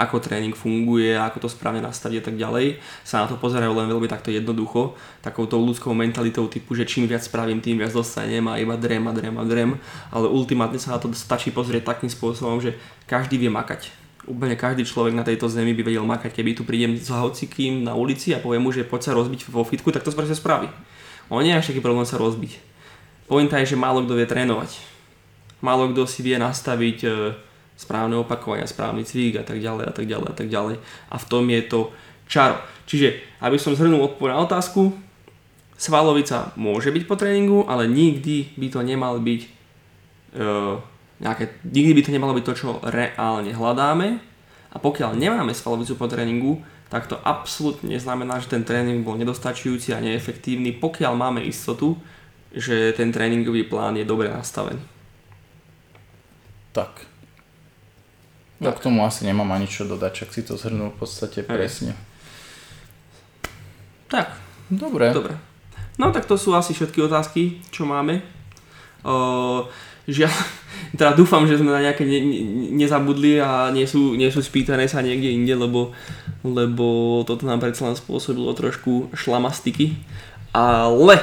ako tréning funguje, ako to správne nastaviť a tak ďalej, sa na to pozerajú len veľmi takto jednoducho, takouto ľudskou mentalitou typu, že čím viac spravím, tým viac dostanem a iba drem a drem a drem, ale ultimátne sa na to stačí pozrieť takým spôsobom, že každý vie makať. Úplne každý človek na tejto zemi by vedel makať, keby tu prídem s hocikým na ulici a poviem mu, že poď sa rozbiť vo fitku, tak to proste spraví. On nie je až taký problém sa rozbiť. Pointa je, že málo kto vie trénovať. Málo kto si vie nastaviť e, správne opakovania, správny cvik a tak ďalej a tak ďalej a tak ďalej. A v tom je to čaro. Čiže, aby som zhrnul odpoveď na otázku, svalovica môže byť po tréningu, ale nikdy by to nemal byť e, nejaké, nikdy by to nemalo byť to, čo reálne hľadáme a pokiaľ nemáme svalovicu po tréningu, tak to absolútne neznamená, že ten tréning bol nedostačujúci a neefektívny, pokiaľ máme istotu, že ten tréningový plán je dobre nastavený. Tak. Ja k tomu asi nemám ani čo dodať, čak si to zhrnul v podstate presne. Tak. Dobre. Dobre. No tak to sú asi všetky otázky, čo máme. Uh, žiaľ, teda dúfam, že sme na nejaké ne, ne, nezabudli a nie sú, nie sú spýtané sa niekde inde, lebo, lebo toto nám predsa len spôsobilo trošku šlamastiky. Ale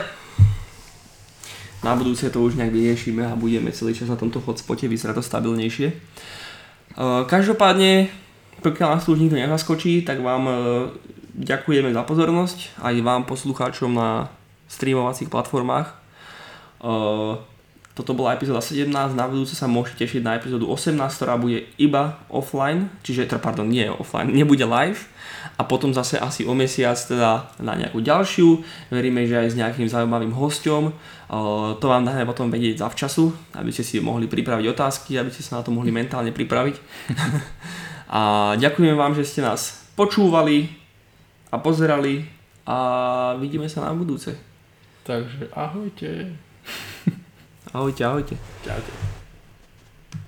na budúce to už nejak vyriešime a budeme celý čas na tomto hotspote, vyzerá to stabilnejšie. Každopádne, pokiaľ nás tu už nikto nezaskočí, tak vám ďakujeme za pozornosť aj vám poslucháčom na streamovacích platformách. Toto bola epizóda 17, na budúce sa môžete tešiť na epizódu 18, ktorá bude iba offline, čiže, teda, pardon, nie offline, nebude live a potom zase asi o mesiac teda na nejakú ďalšiu, veríme, že aj s nejakým zaujímavým hosťom, to vám dáme potom vedieť zavčasu, aby ste si mohli pripraviť otázky, aby ste sa na to mohli mentálne pripraviť. a ďakujem vám, že ste nás počúvali a pozerali a vidíme sa na budúce. Takže ahojte. Ahojte, ahojte. Čaute.